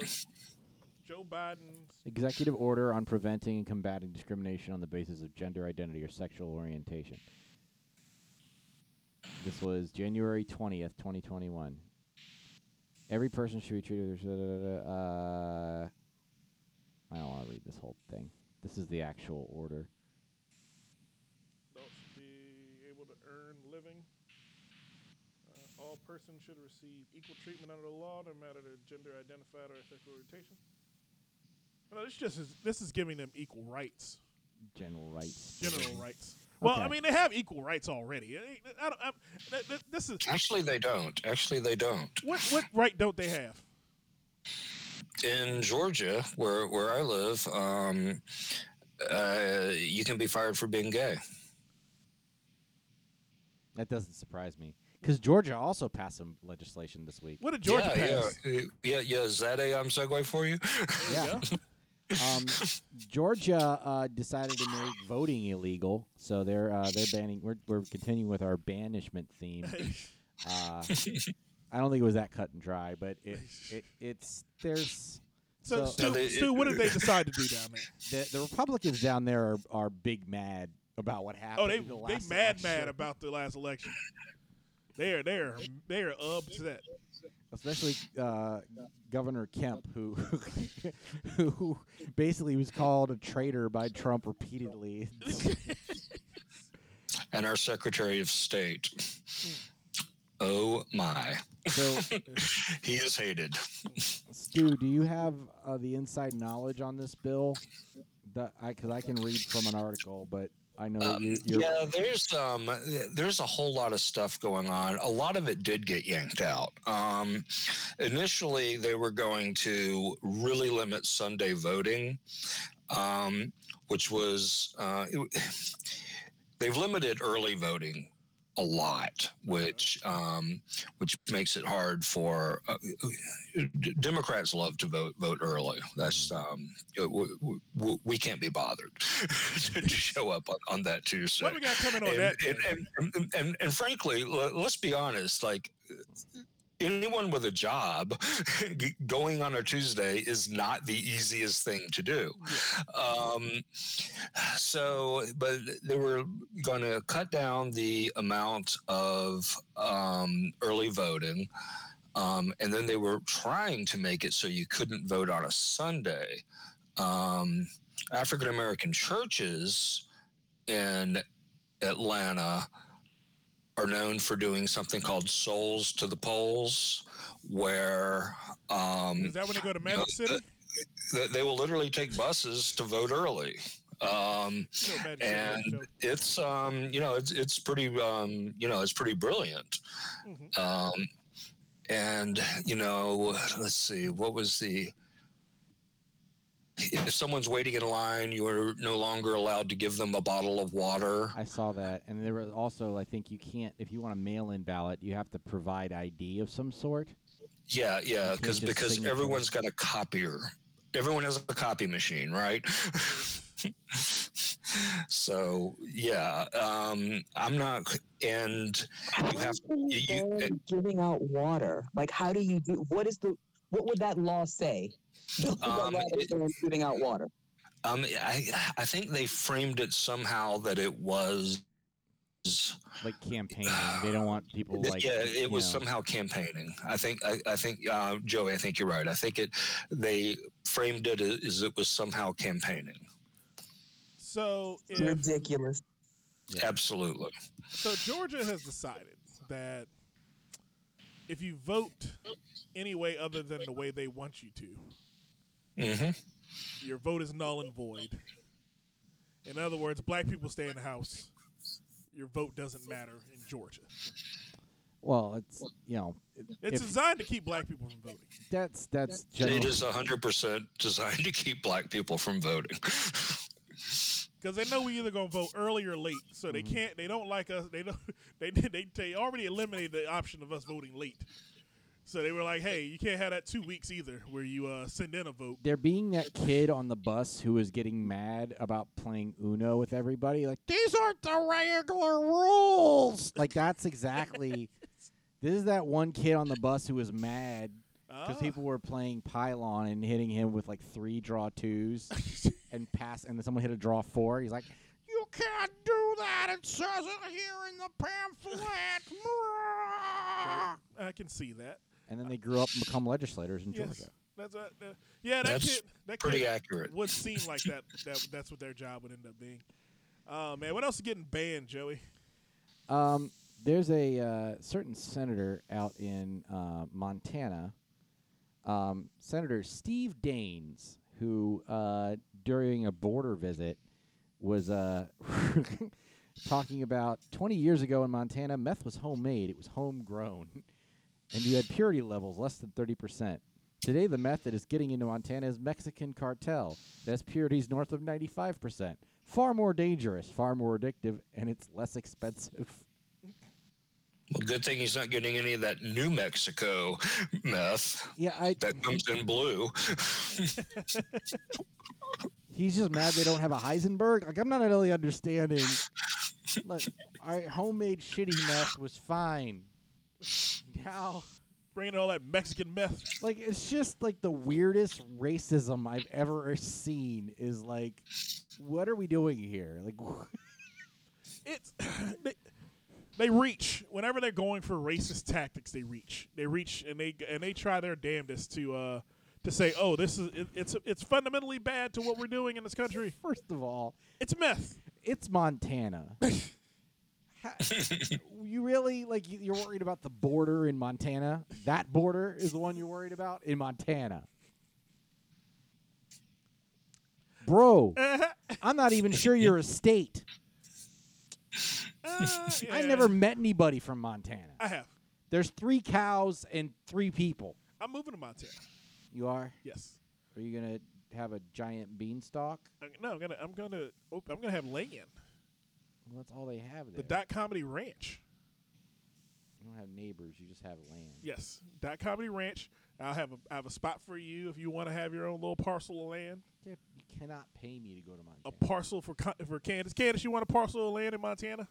Joe Biden's Executive order on preventing and combating discrimination on the basis of gender identity or sexual orientation. This was January 20th, 2021. Every person should be treated with. Uh, I don't want to read this whole thing. This is the actual order. adults should be able to earn living. All persons should receive equal treatment under the law, no matter their gender identified or sexual orientation. No, this just is this is giving them equal rights, General rights. general rights. Well, I mean, they have equal rights already. I, I don't, I, th- th- this is Actually, they don't. Actually, they don't. what what right don't they have? In Georgia, where where I live, um, uh, you can be fired for being gay. That doesn't surprise me. Because Georgia also passed some legislation this week. What did Georgia yeah, pass? yeah, yeah, yeah. Is that a um, segue for you? Yeah. um, Georgia uh, decided to make voting illegal, so they're uh, they're banning. We're we're continuing with our banishment theme. Uh, I don't think it was that cut and dry, but it, it it's there's So, So- Stu, they- Stu, what did they decide to do down there? the, the Republicans down there are, are big mad about what happened. Oh, they in the they last mad mad election. about the last election. They're they're they're upset. especially uh, Governor Kemp, who who basically was called a traitor by Trump repeatedly. and our Secretary of State. Oh my, so, he is hated. Stu, do you have uh, the inside knowledge on this bill? That I because I can read from an article, but I know Um, you, you're yeah, there's um, there's a whole lot of stuff going on. A lot of it did get yanked out. Um, initially, they were going to really limit Sunday voting, um, which was uh, it- they've limited early voting a lot, which um, which makes it hard for uh, Democrats love to vote vote early. That's um, w- w- w- we can't be bothered to show up on, on that Tuesday. What we got coming on And, that? and, and, and, and, and frankly, let's be honest. Like anyone with a job going on a Tuesday is not the easiest thing to do. Um, so, but they were going to cut down the amount of um, early voting. Um, and then they were trying to make it so you couldn't vote on a Sunday. Um, African American churches in Atlanta are known for doing something called Souls to the Polls, where um, Is that when they go to Magic know, City? th- they will literally take buses to vote early. Um, You and it's um, you know it's it's pretty um, you know it's pretty brilliant. Mhm. Um, and you know, let's see, what was the if someone's waiting in line, you are no longer allowed to give them a bottle of water. I saw that, and there was also, I think you can't if you want a mail-in ballot, you have to provide ID of some sort. Yeah, yeah, because because everyone's got a copier. Everyone has a copy machine, right? so yeah, um, I'm not, and you have How do you- you- giving out water. Like, how do you do? What is the? What would that law say? What Um, it- ban giving out water. um, I I think they framed it somehow that it was. Like campaigning, they don't want people like. yeah, it was know, somehow campaigning. I think I, I think uh, Joey, I think you're right. I think it they framed it as, as it was somehow campaigning. So if Ridiculous. Yeah. Absolutely. So Georgia has decided that if you vote any way other than the way they want you to, hmm your vote is null and void. In other words, black people stay in the house. Your vote doesn't matter in Georgia. Well, it's you know, It's if designed to keep black people from voting. that's that's It general. is hundred percent designed to keep black people from voting. Because they know we either gonna vote early or late, so they can't. They don't like us. They don't. They they they already eliminated the option of us voting late. So they were like, "Hey, you can't have that two weeks either, where you uh, send in a vote." there being that kid on the bus who was getting mad about playing Uno with everybody, like these aren't the regular rules. Like that's exactly. this is that one kid on the bus who was mad because Ah. people were playing pylon and hitting him with like three draw twos and pass, and then someone hit a draw four. He's like, "You can't do that. It says it here in the pamphlet." I can see that. And then they grew up and become legislators in Yes, Georgia. that's a, uh, yeah. That That's kid, that Pretty kid accurate. would seem like that, that. That's what their job would end up being. Oh man, what else is getting banned, Joey? Um, there's a uh, certain senator out in uh, Montana, um, Senator Steve Daines, who uh, during a border visit was uh, talking about 20 years ago in Montana, meth was homemade, it was homegrown, and you had purity levels less than 30%. Today, the method is getting into Montana's Mexican cartel. that's purities north of 95%. Far more dangerous, far more addictive, and it's less expensive. Well, good thing he's not getting any of that New Mexico meth Yeah, I. that comes in blue. He's just mad they don't have a Heisenberg. Like I'm not really understanding. Like, our homemade shitty meth was fine. Now, Bringing all that Mexican meth. like it's just like the weirdest racism I've ever seen. Is like, what are we doing here? Like, It's they, they reach whenever they're going for racist tactics. They reach. They reach and they and they try their damnedest to uh to say, oh, this is it, it's it's fundamentally bad to what we're doing in this country. first of all, It's meth. it's Montana. Ha- you really like you- you're worried about the border in Montana? That border is the one you're worried about in Montana. Bro, I'm not even sure you're a state. Uh, I never met anybody from Montana. I have. There's three cows and three people. I'm moving to Montana. You are? Yes. Are you gonna have a giant beanstalk? I, no, I'm gonna I'm gonna I'm gonna have land. Well, that's all they have The. Dot Comedy Ranch. you don't have neighbors. You just have land. Yes, Dot Comedy Ranch. I'll have a I have a spot for you if you want to have your own little parcel of land. You cannot pay me to go to Montana. A parcel for for Candace. Candace, you want a parcel of land in Montana?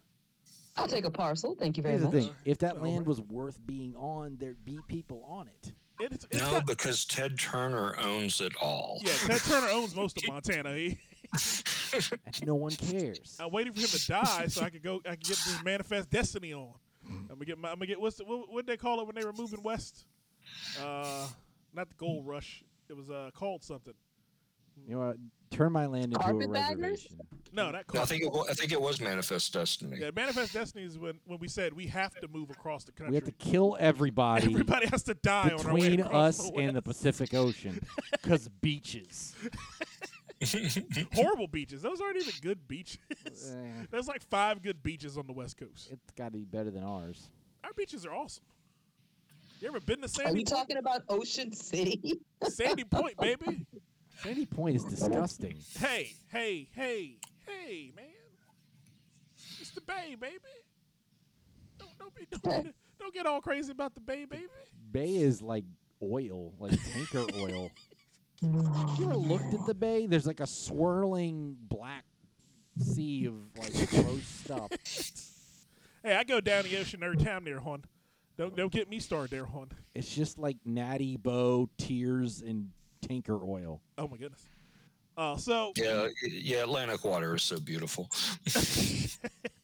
I'll take a parcel. Thank you very Here's the much. thing: if that land was worth being on, there'd be people on it. It's, it's No, got- because Ted Turner owns it all. yeah, Ted Turner owns most of Montana. He, And no one cares. I'm waiting for him to die so I could go. I could get this manifest destiny on. I'm gonna get. My, I'm gonna get. What's the, what? What they call it when they were moving west? Uh, not the gold rush. It was uh called something. You know what? Turn my land into a Carpetbaggers? reservation. No, not No, I think it, wa- I think it was Manifest Destiny. Yeah, manifest destiny is when when we said we have to move across the country. We have to kill everybody Everybody has to die on our way between us the and the. Pacific Ocean, because beaches. horrible beaches. Those aren't even good beaches. There's like five good beaches on the west coast. it's got to be better than ours. Our beaches are awesome. You ever been to Sandy? Are Sandy? we talking about Ocean City? Sandy Point, baby. Sandy Point is disgusting. Hey, hey, hey, hey, man. It's the Bay, baby. Don't don't be don't, don't get all crazy about the Bay, baby. Bay is like oil, like tanker oil. You ever looked at the bay? There's like a swirling black sea of like gross stuff. Hey, I go down the ocean every time there, hon. Don't don't get me started there, hon. It's just like Natty Boh, tears, and tanker oil. Oh my goodness. Uh, so Yeah, yeah. Atlantic water is so beautiful.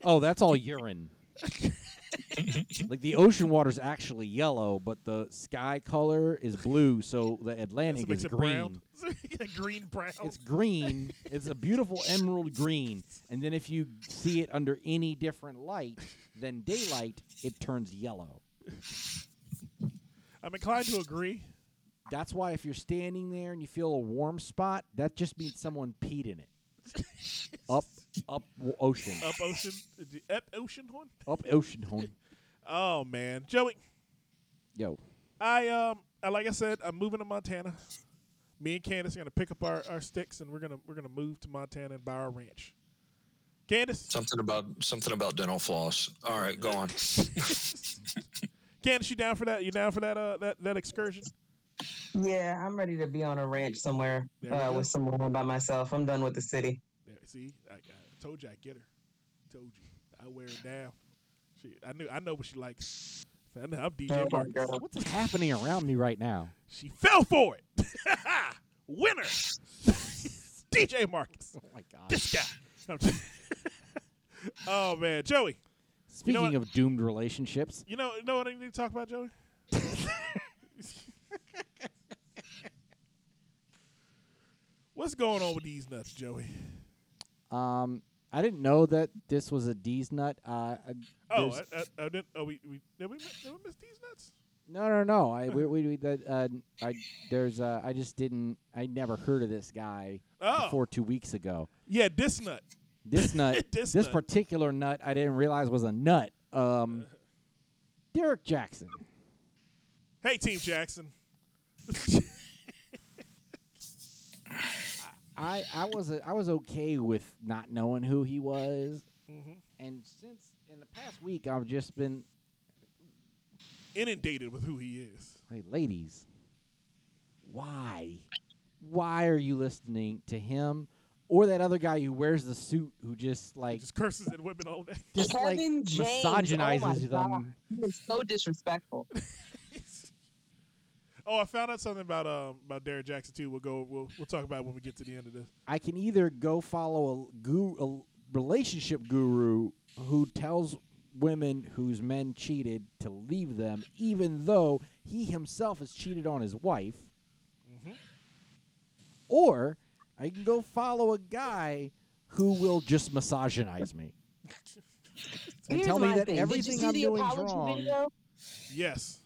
Oh, that's all urine. like the ocean water's actually yellow, but the sky color is blue, so the Atlantic is green. brown. Green brown. It's green. It's a beautiful emerald green. And then if you see it under any different light than daylight, it turns yellow. I'm inclined to agree. That's why if you're standing there and you feel a warm spot, that just means someone peed in it. Up, up ocean, Up ocean, up ocean, hon. up ocean, horn. Oh man, Joey. Yo, I um, I- like I said, I'm moving to Montana. Me and Candace are gonna pick up our, our sticks and we're gonna we're gonna move to Montana and buy our ranch. Candace, Something about something about dental floss. All right, go on. Candace, you down for that? You down for that uh that, that excursion? Yeah, I'm ready to be on a ranch somewhere There we uh, go. with someone by myself. I'm done with the city. Yeah, see, I, I told you I get her. Told you I wear her down. She, I knew I know what she likes. I know, I'm Oh, DJ my Marcus. God. what's happening around me right now? She fell for it. Winner, DJ Marcus. Oh my god! This guy. I'm just- oh man, Joey. Speaking what? of doomed relationships, You know, you know what I need to talk about, Joey? What's going on with these nuts, Joey? um, I didn't know that this was a D's nut. Uh, Oh, I, I, I didn't. Oh, we, we did we, miss- did we miss these nuts? No, no, no. I we, we, we that uh, I there's uh, I just didn't I never heard of this guy Oh, before two weeks ago. yeah, this nut. This nut, This this nut. particular nut, I didn't realize was a nut. Um, Derrick Jaxn. Hey, Team Jackson. I I was I was okay with not knowing who he was, Mhm. and since in the past week I've just been Inundated with who he is. hey ladies, why, why are you listening to him or that other guy who wears the suit who just like just curses at women all day. just like Kevin James. misogynizes oh my them? God. He is so disrespectful. oh, I found out something about um about Derrick Jaxn too. We'll go. We'll we'll talk about it when we get to the end of this. I can either go follow a, guru, a relationship guru who tells women whose men cheated to leave them, even though he himself has cheated on his wife, Mhm. or I can go follow a guy who will just misogynize me and Here's tell me that thing. Did you everything see I'm the doing is apology wrong. video? Yes.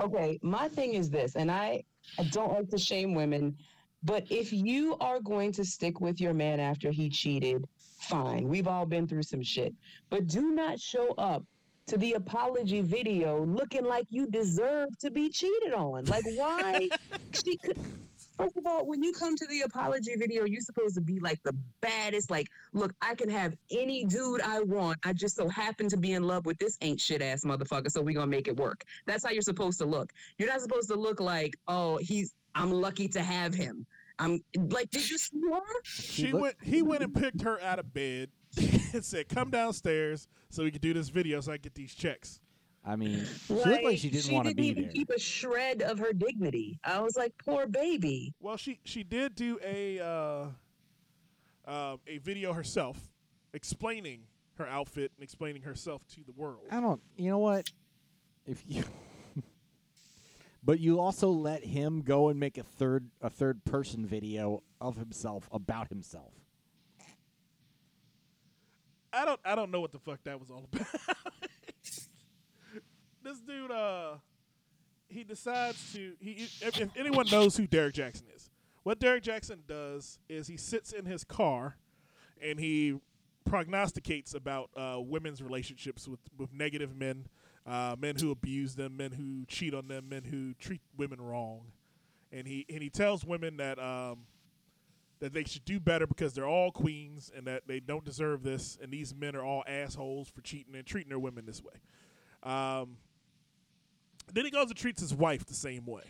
Okay, my thing is this, and I, I don't like to shame women, but if you are going to stick with your man after he cheated, fine. We've all been through some shit. But do not show up to the apology video looking like you deserve to be cheated on. Like, why? she could. First of all, when you come to the apology video, you're supposed to be like the baddest. Like, look, I can have any dude I want. I just so happen to be in love with this ain't shit ass motherfucker, so we gonna make it work. That's how you're supposed to look. You're not supposed to look like, oh, he's. I'm lucky to have him. I'm like, did you see her? She went. He went and picked her out of bed. and said, "Come downstairs so we can do this video so I get these checks." I mean, she looked like she didn't want to didn't be even there. keep a shred of her dignity. I was like, poor baby. Well, she she did do a uh, uh, a video herself explaining her outfit and explaining herself to the world. I don't. You know what? If you, but you also let him go and make a third a third person video of himself about himself. I don't I don't know what the fuck that was all about. This dude, uh, he decides to he. If, if anyone knows who Derrick Jaxn is, what Derrick Jaxn does is he sits in his car, and he prognosticates about uh, women's relationships with with negative men, uh, men who abuse them, men who cheat on them, men who treat women wrong, and he and he tells women that um, that they should do better because they're all queens and that they don't deserve this, and these men are all assholes for cheating and treating their women this way. Um, then he goes and treats his wife the same way.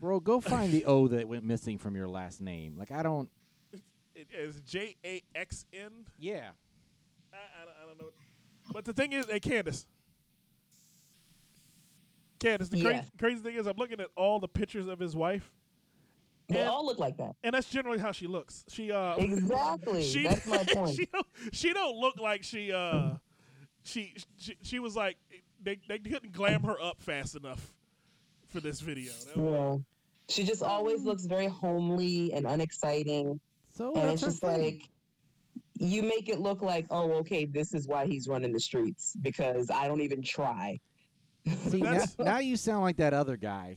Bro, go find the O that went missing from your last name. Like I don't. It is J A X N. Yeah. I, I, don't- I don't know. But the thing is, hey Candace, Candace, the Yeah. crazy, crazy thing is, I'm looking at all the pictures of his wife, They And- all look like that. and that's generally how she looks. She uh, Exactly. she, That's my point. she don't she don't look like she uh she she, she was like they they couldn't glam her up fast enough for this video. That was- Yeah. She just always mm. looks very homely and unexciting. So and it's just thing. like you make it look like, oh, okay, this is why he's running the streets because I don't even try. See, now, now you sound like that other guy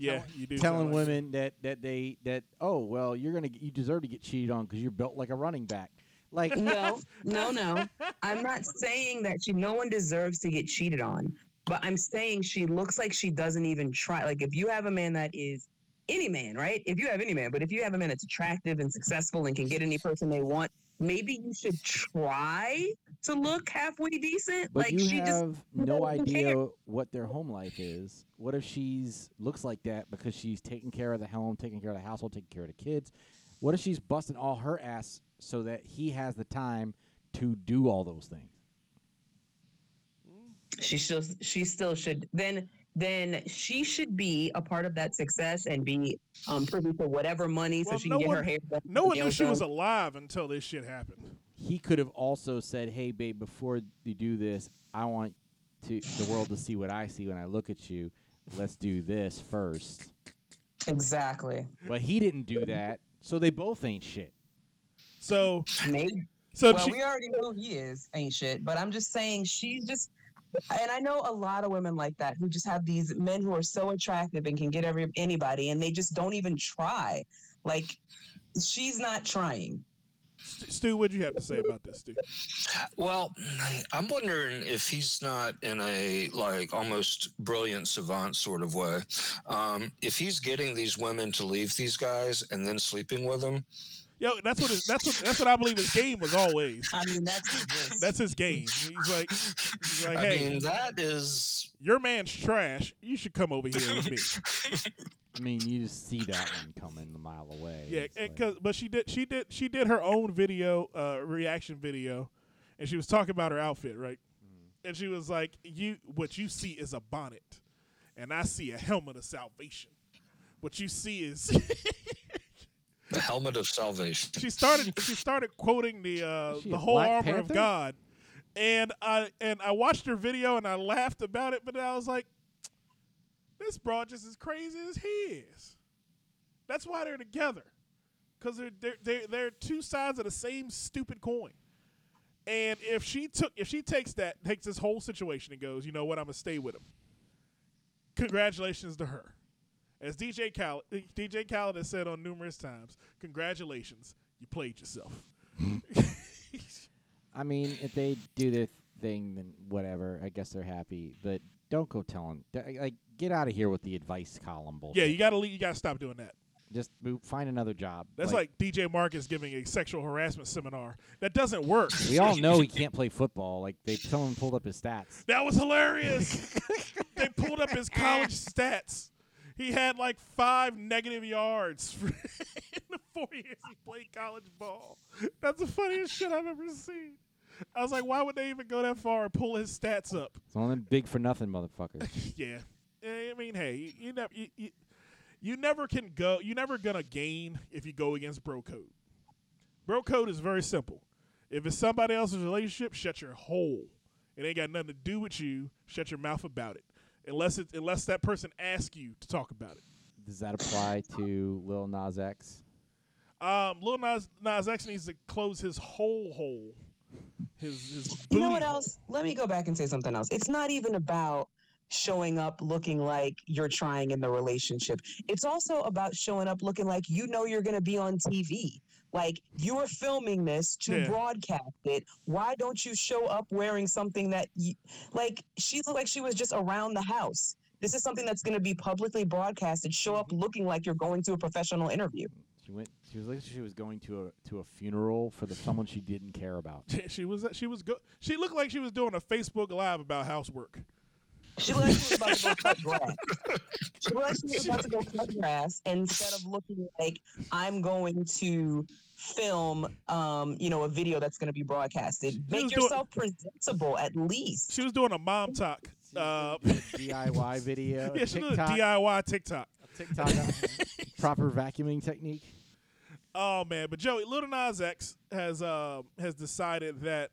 yeah, you do telling sound like- women that that they that oh well you're gonna you deserve to get cheated on because you're built like a running back. Like No, no, no. I'm not saying that she no one deserves to get cheated on, but I'm saying she looks like she doesn't even try. Like if you have a man that is any man, right? If you have any man, but if you have a man that's attractive and successful and can get any person they want, maybe you should try to look halfway decent. But like you she just no doesn't care. idea what their home life is. What if she's looks like that because she's taking care of the home, taking care of the household, taking care of the kids? What if she's busting all her ass so that he has the time to do all those things? she still she still should then then she should be a part of that success and be um privy to whatever money Well, so she no can get one- her hair done. No one knew she was alive until this shit happened. He could have also said, "Hey, babe, before you do this, I want to the world to see what I see when I look at you. Let's do this first. exactly. But he didn't do that, so they both ain't shit. So Maybe. so well, she, we already know he is ain't shit, but I'm just saying she's just. And I know a lot of women like that who just have these men who are so attractive and can get every anybody, and they just don't even try. Like she's not trying. Stu, Stu, what'd you have to say about this, Stu? Well, I'm wondering if he's not in a like almost brilliant savant sort of way. Um, if he's getting these women to leave these guys and then sleeping with them, Yo, that's what it, that's what that's what I believe his game was always. I mean, that's That's his game. He's like, he's like, I hey, mean that is your man's trash. You should come over here with me. I mean, you just see that one coming a mile away. Yeah, and like- 'cause- but she did she did she did her own video uh, reaction video, and she was talking about her outfit, right? And she was like, "You what you see is a bonnet, and I see a helmet of salvation. What you see is." The helmet of salvation. she started she started quoting the uh, the whole Black armor of God, and I and I watched her video and I laughed about it, but I was like, this broad just as crazy as he is. That's why they're together, because they're they're they're, they're two sides of the same stupid coin. And if she took if she takes that takes this whole situation and goes, you know what, I'm gonna stay with him. Congratulations to her. As DJ Khaled, DJ Khaled has said on numerous times, congratulations, you played yourself. I mean, if they do their thing, then whatever. I guess they're happy. But don't go telling. Like, get out of here with the advice column bullshit. yeah, you gotta leave, you gotta stop doing that. just move, find another job. That's like, DJ Marcus giving a sexual harassment seminar. That doesn't work. we all know he can't play football. Like they someone pulled up his stats. That was hilarious. they pulled up his college stats. He had like five negative yards in the four years he played college ball. That's the funniest shit I've ever seen. I was like, why would they even go that far and pull his stats up? It's them big for nothing motherfuckers. Yeah. I mean, hey, you, you never you, you, you never can go. You're never gonna gain if you go against bro code. Bro code is very simple. If it's somebody else's relationship, shut your hole. It ain't got nothing to do with you. Shut your mouth about it. Unless it unless that person asks you to talk about it. Does that apply to Lil Nas X? Um, Lil Nas, Nas X needs to close his whole hole. His his. You know booty what hole. else? Let me go back and say something else. It's not even about showing up looking like you're trying in the relationship. It's also about showing up looking like you know you're going to be on TV. Like you are filming this to Yeah. broadcast it. Why don't you show up wearing something that you like? She looked like she was just around the house. This is something that's going to be publicly broadcasted. Show up mm-hmm. looking like you're going to a professional interview. She went. She was like she was going to a to a funeral for the someone she didn't care about. she was she was go- she looked like she was doing a Facebook live about housework. She looked like she was about to go cut grass. She looked like she was about to go cut grass instead of looking like I'm going to film, um, you know, a video that's going to be broadcasted. was Make doing- yourself presentable at least. She was doing a mom talk. Uh, DIY video. yeah, she did a TikTok, DIY TikTok. TikTok proper vacuuming technique. Oh man, but Joey, Little Nas X has uh, has decided that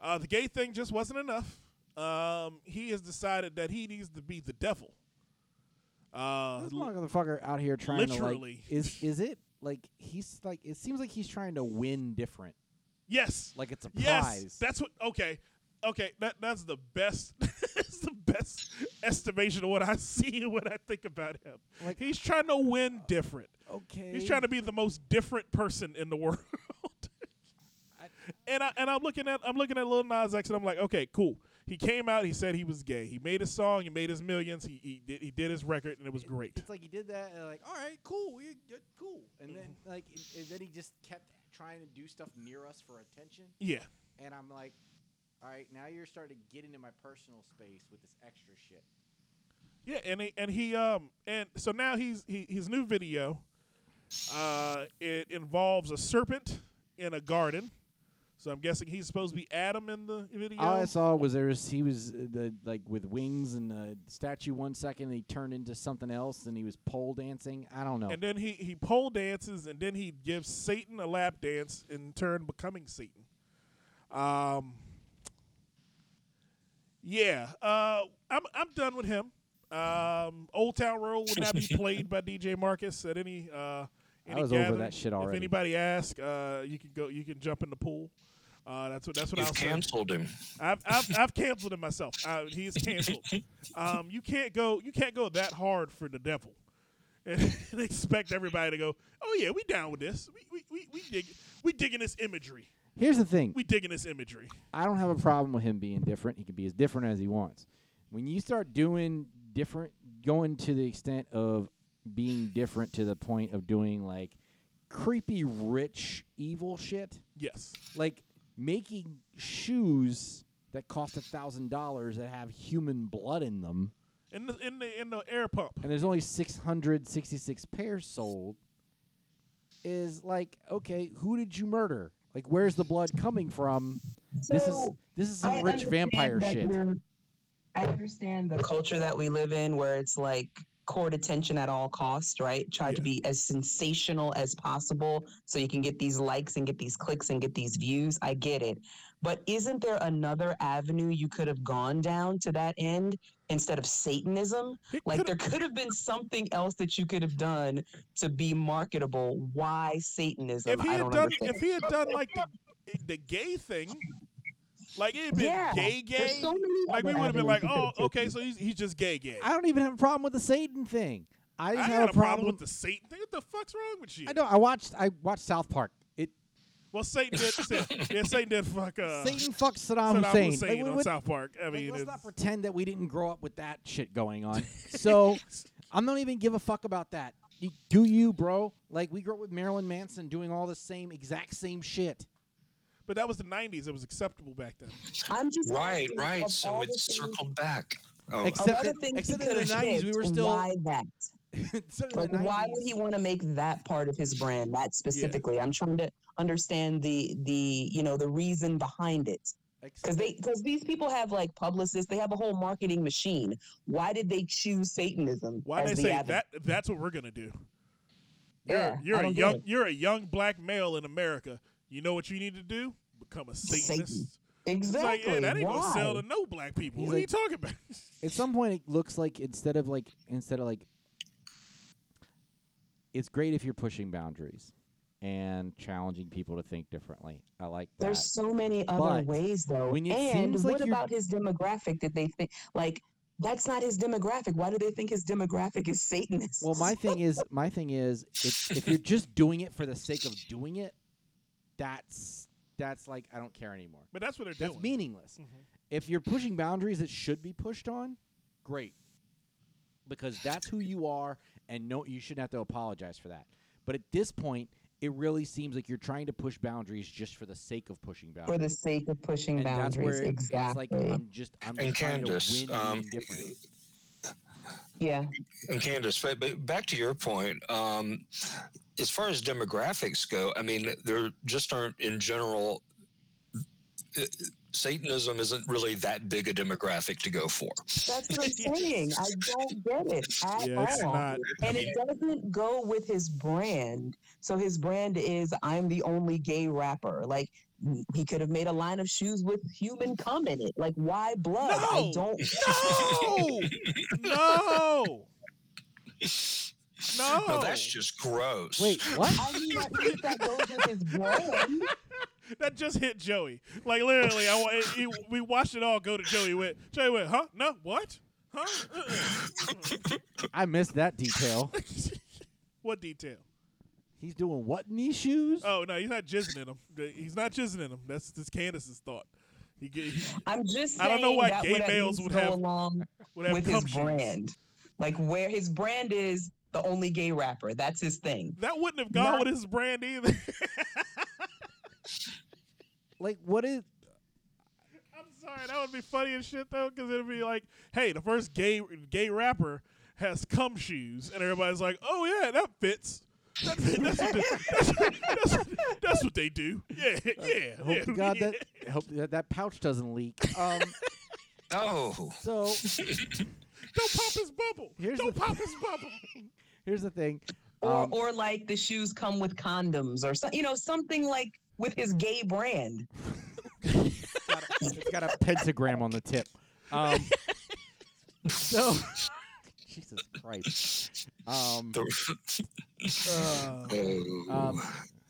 uh, the gay thing just wasn't enough. Um, he has decided that he needs to be the devil. Uh, This motherfucker out here trying to like is is it like he's like it seems like he's trying to win different. yes, Like it's a yes, prize. that's what. Okay, okay, that that's the best. that's the best estimation of what I see when I think about him. Like- He's trying to win different. okay. He's trying to be the most different person in the world. and I and I'm looking at I'm looking at Lil Nas X and I'm like, okay, cool. He came out. He said he was gay. He made his song. He made his millions. He he did, he did his record and it was great. It's like he did that and like, all right, cool, we good, cool, and then like, and, and then he just kept trying to do stuff near us for attention, Yeah. and I'm like, all right, now you're starting to get into my personal space with this extra shit. Yeah, and he, and he um and so now he's he, his new video. Uh, it involves a serpent in a garden. So I'm guessing he's supposed to be Adam in the video. All I saw was there was he was uh, the like with wings and the statue one second, and he turned into something else, and he was pole dancing. I don't know. And then he he pole dances, and then he gives Satan a lap dance, in turn becoming Satan. Um. Yeah, uh, I'm I'm done with him. Um, Old Town Road would not be played by DJ Marcus at any uh any was over that shit already. If anybody asks, uh, you can go, you can jump in the pool. Uh, that's what that's what You've I'll say. canceled him. I've, I've, I've canceled him myself. Uh, he's canceled. Um, you can't go you can't go that hard for the devil, and, and expect everybody to go. Oh yeah, we down with this. We we we, we dig we digging this imagery. Here's the thing: We digging this imagery. I don't have a problem with him being different. He can be as different as he wants. When you start doing different, going to the extent of being different to the point of doing like creepy, rich, evil shit, Yes. like making shoes that cost a thousand dollars that have human blood in them, In the in the in the air pump. and there's only 666 pairs sold, is like, okay, who did you murder? Like, where's the blood coming from? this is this is some I rich vampire shit. I understand the culture that we live in where it's like court attention at all costs, right? Try to be as sensational as possible so you can get these likes and get these clicks and get these views. I get it. But isn't there another avenue you could have gone down to that end instead of Satanism? He Like there could have been something else that you could have done to be marketable. Why Satanism? if he I had don't done understand. if he had done like the the gay thing, like it had been yeah, gay gay, so like we would have been like, oh, okay, so he's he's just gay gay. I don't even have a problem with the Satan thing. I I just had have a problem with the Satan thing. What the fuck's wrong with you? I know. I watched. I watched South Park. It Well, Satan did. yeah, Satan did fuck. Uh, Satan fucked Saddam, Saddam Hussein. Hussein Like, on what- South Park. I like, mean, let's not pretend that we didn't grow up with that shit going on. so I'm not even give a fuck about that. You, do you, bro? Like we grew up with Marilyn Manson doing all the same exact same shit. But that was the '90s. It was acceptable back then. I'm just Right, right. So all it's things- circled back. Oh, Except of other that- except in the could have 90s, we were still- why that? So Like, why would he want to make that part of his brand, that specifically? I'm trying to understand the the you know the reason behind it. Because they because these people have like publicists, they have a whole marketing machine. Why did they choose Satanism? Why as they the say avenue? that? That's what we're gonna do. You're, Yeah, you're I a young you're a young black male in America. You know what you need to do? Become a Satanist. Satan. It's like, Exactly. yeah, that ain't Why? gonna sell to no black people. He's what are you talking about? At some point, it looks like instead of like instead of like, it's great if you're pushing boundaries and challenging people to think differently. I like that. There's so many other But ways though. when and seems like what about his demographic that they think like that's not his demographic. Why do they think his demographic is Satanist? Well, my thing is, my thing is, if, if you're just doing it for the sake of doing it, that's that's like I don't care anymore. But that's what they're That's doing. meaningless. Mhm. If you're pushing boundaries that should be pushed on, great, because that's who you are, and no, you shouldn't have to apologize for that. But at this point, it really seems like you're trying to push boundaries just for the sake of pushing boundaries. for the sake of pushing and that's boundaries. where exactly. it's like I'm just I'm And just trying Candace, to win um, the indifference. Yeah. And Candace, but, but back to your point, um, as far as demographics go, I mean, there just aren't in general. uh, Satanism isn't really that big a demographic to go for. That's what I'm saying. I don't get it at Yeah, it's all. not. And it doesn't go with his brand. So his brand is I'm the only gay rapper. Like n- he could have made a line of shoes with human cum in it. Like why blood? I don't No, no, no. No, that's just gross. Wait, what? I mean at least that goes with his brand. that just hit Joey. Like literally, I wa- it, it- we watched it all go to Joey. Went Joey went, huh? No, what? Huh? I missed that detail. what detail? He's doing what in these shoes? Oh no, he's not jizzing in them. He's not jizzing in them. That's just Candace's thought. He, he I'm just I don't know why gay males would go have- along would have with his shoes. brand. Like where his brand is the only gay rapper. That's his thing. That wouldn't have gone Not- with his brand either. Like what is? I'm sorry, that would be funny as shit though, because it'd be like, hey, the first gay gay rapper has cum shoes, and everybody's like, oh yeah, that fits. That, that's, what they, that's, that's, that's what they do. Yeah, yeah. Hope yeah, to God yeah. that hope that, that pouch doesn't leak. Um, Oh, so Don't pop his bubble. Here's Don't the- pop his bubble. here's the thing. Or Um, or like the shoes come with condoms or so, you know something like with his gay brand. got a, it's got a pentagram on the tip. Um, so Jesus Christ. Um, Uh, oh. um,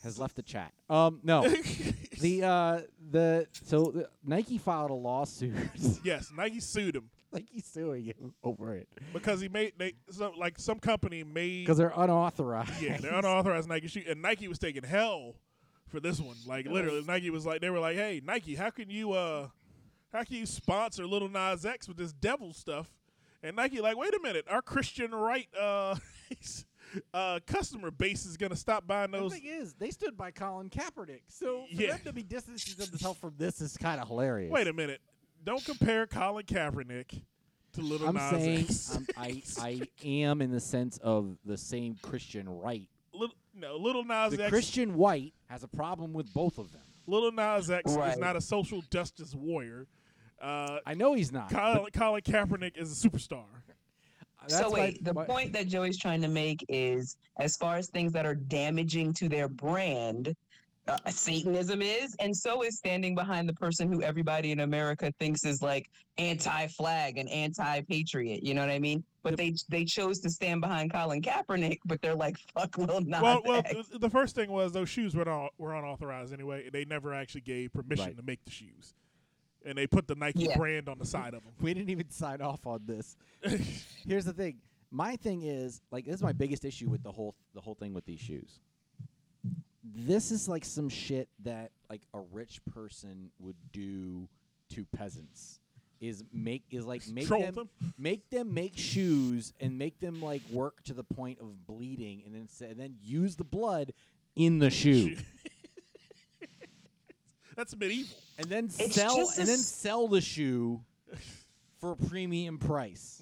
has left the chat. Um, no, the uh, the so the, Nike filed a lawsuit. yes, Nike sued him Nike's suing him over it because he made they some like some company made because they're unauthorized. yeah they're unauthorized Nike shoe and Nike was taking hell for this one. Like literally, Nike was like they were like, hey Nike, how can you uh how can you sponsor Little Nas X with this devil stuff? And Nike like, wait a minute, our Christian right uh uh customer base is gonna stop buying those. The those. thing is, they stood by Colin Kaepernick, so for Yeah. them to be distancing themselves from this is kind of hilarious. Wait a minute, don't compare Colin Kaepernick to Little I'm Nas saying X. um, I I am in the sense of the same Christian right. Little, no, Little Nas The X. Christian white has a problem with both of them. Little Nas X is not a social justice warrior. Uh, I know he's not. Colin, Colin Kaepernick is a superstar. but so that's why- wait, the why- point that Joey's trying to make is as far as things that are damaging to their brand, uh, Satanism is, and so is standing behind the person who everybody in America thinks is like anti-flag and anti-patriot. You know what I mean? But they they chose to stand behind Colin Kaepernick, but they're like, "Fuck Lil Nas well, well, the first thing was those shoes were not, were unauthorized anyway. They never actually gave permission Right. to make the shoes, and they put the Nike Yeah. brand on the side of them. we didn't even sign off on this. Here's the thing. My thing is like this is my biggest issue with the whole the whole thing with these shoes. This is like some shit that like a rich person would do to peasants. Is make is like make Troll them, them. make them make shoes and make them like work to the point of bleeding and then say, and then use the blood in the shoe That's medieval. and then It's sell just and then as- sell the shoe for a premium price.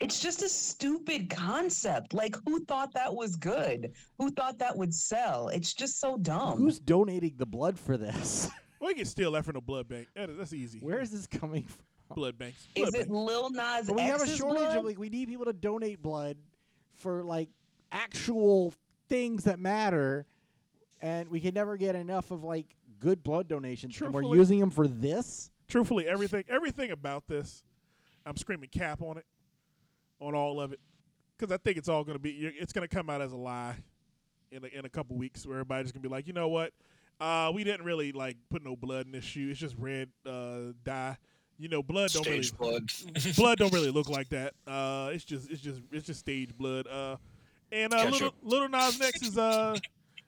It's just a stupid concept. Like, who thought that was good? Who thought that would sell? It's just so dumb. Who's donating the blood for this? We can steal that from the blood bank. That is, that's easy. Where is this coming from? blood banks? Is Blood it bank. Lil Nas But we have a X's shortage blood? of like we need people to donate blood for like actual things that matter, and we can never get enough of like good blood donations. And we're Truthfully- using them for this. Truthfully, everything everything about this, I'm screaming cap on it, on all of it, because I think it's all going to be. It's going to come out as a lie in a, in a couple weeks, where everybody's going to be like, you know what, uh, we didn't really like put no blood in this shoe. It's just red uh, dye. You know, blood don't really Stage blood. blood don't really look like that. Uh, it's just it's just it's just stage blood. Uh, and uh, little Ketchup. little Nas X is uh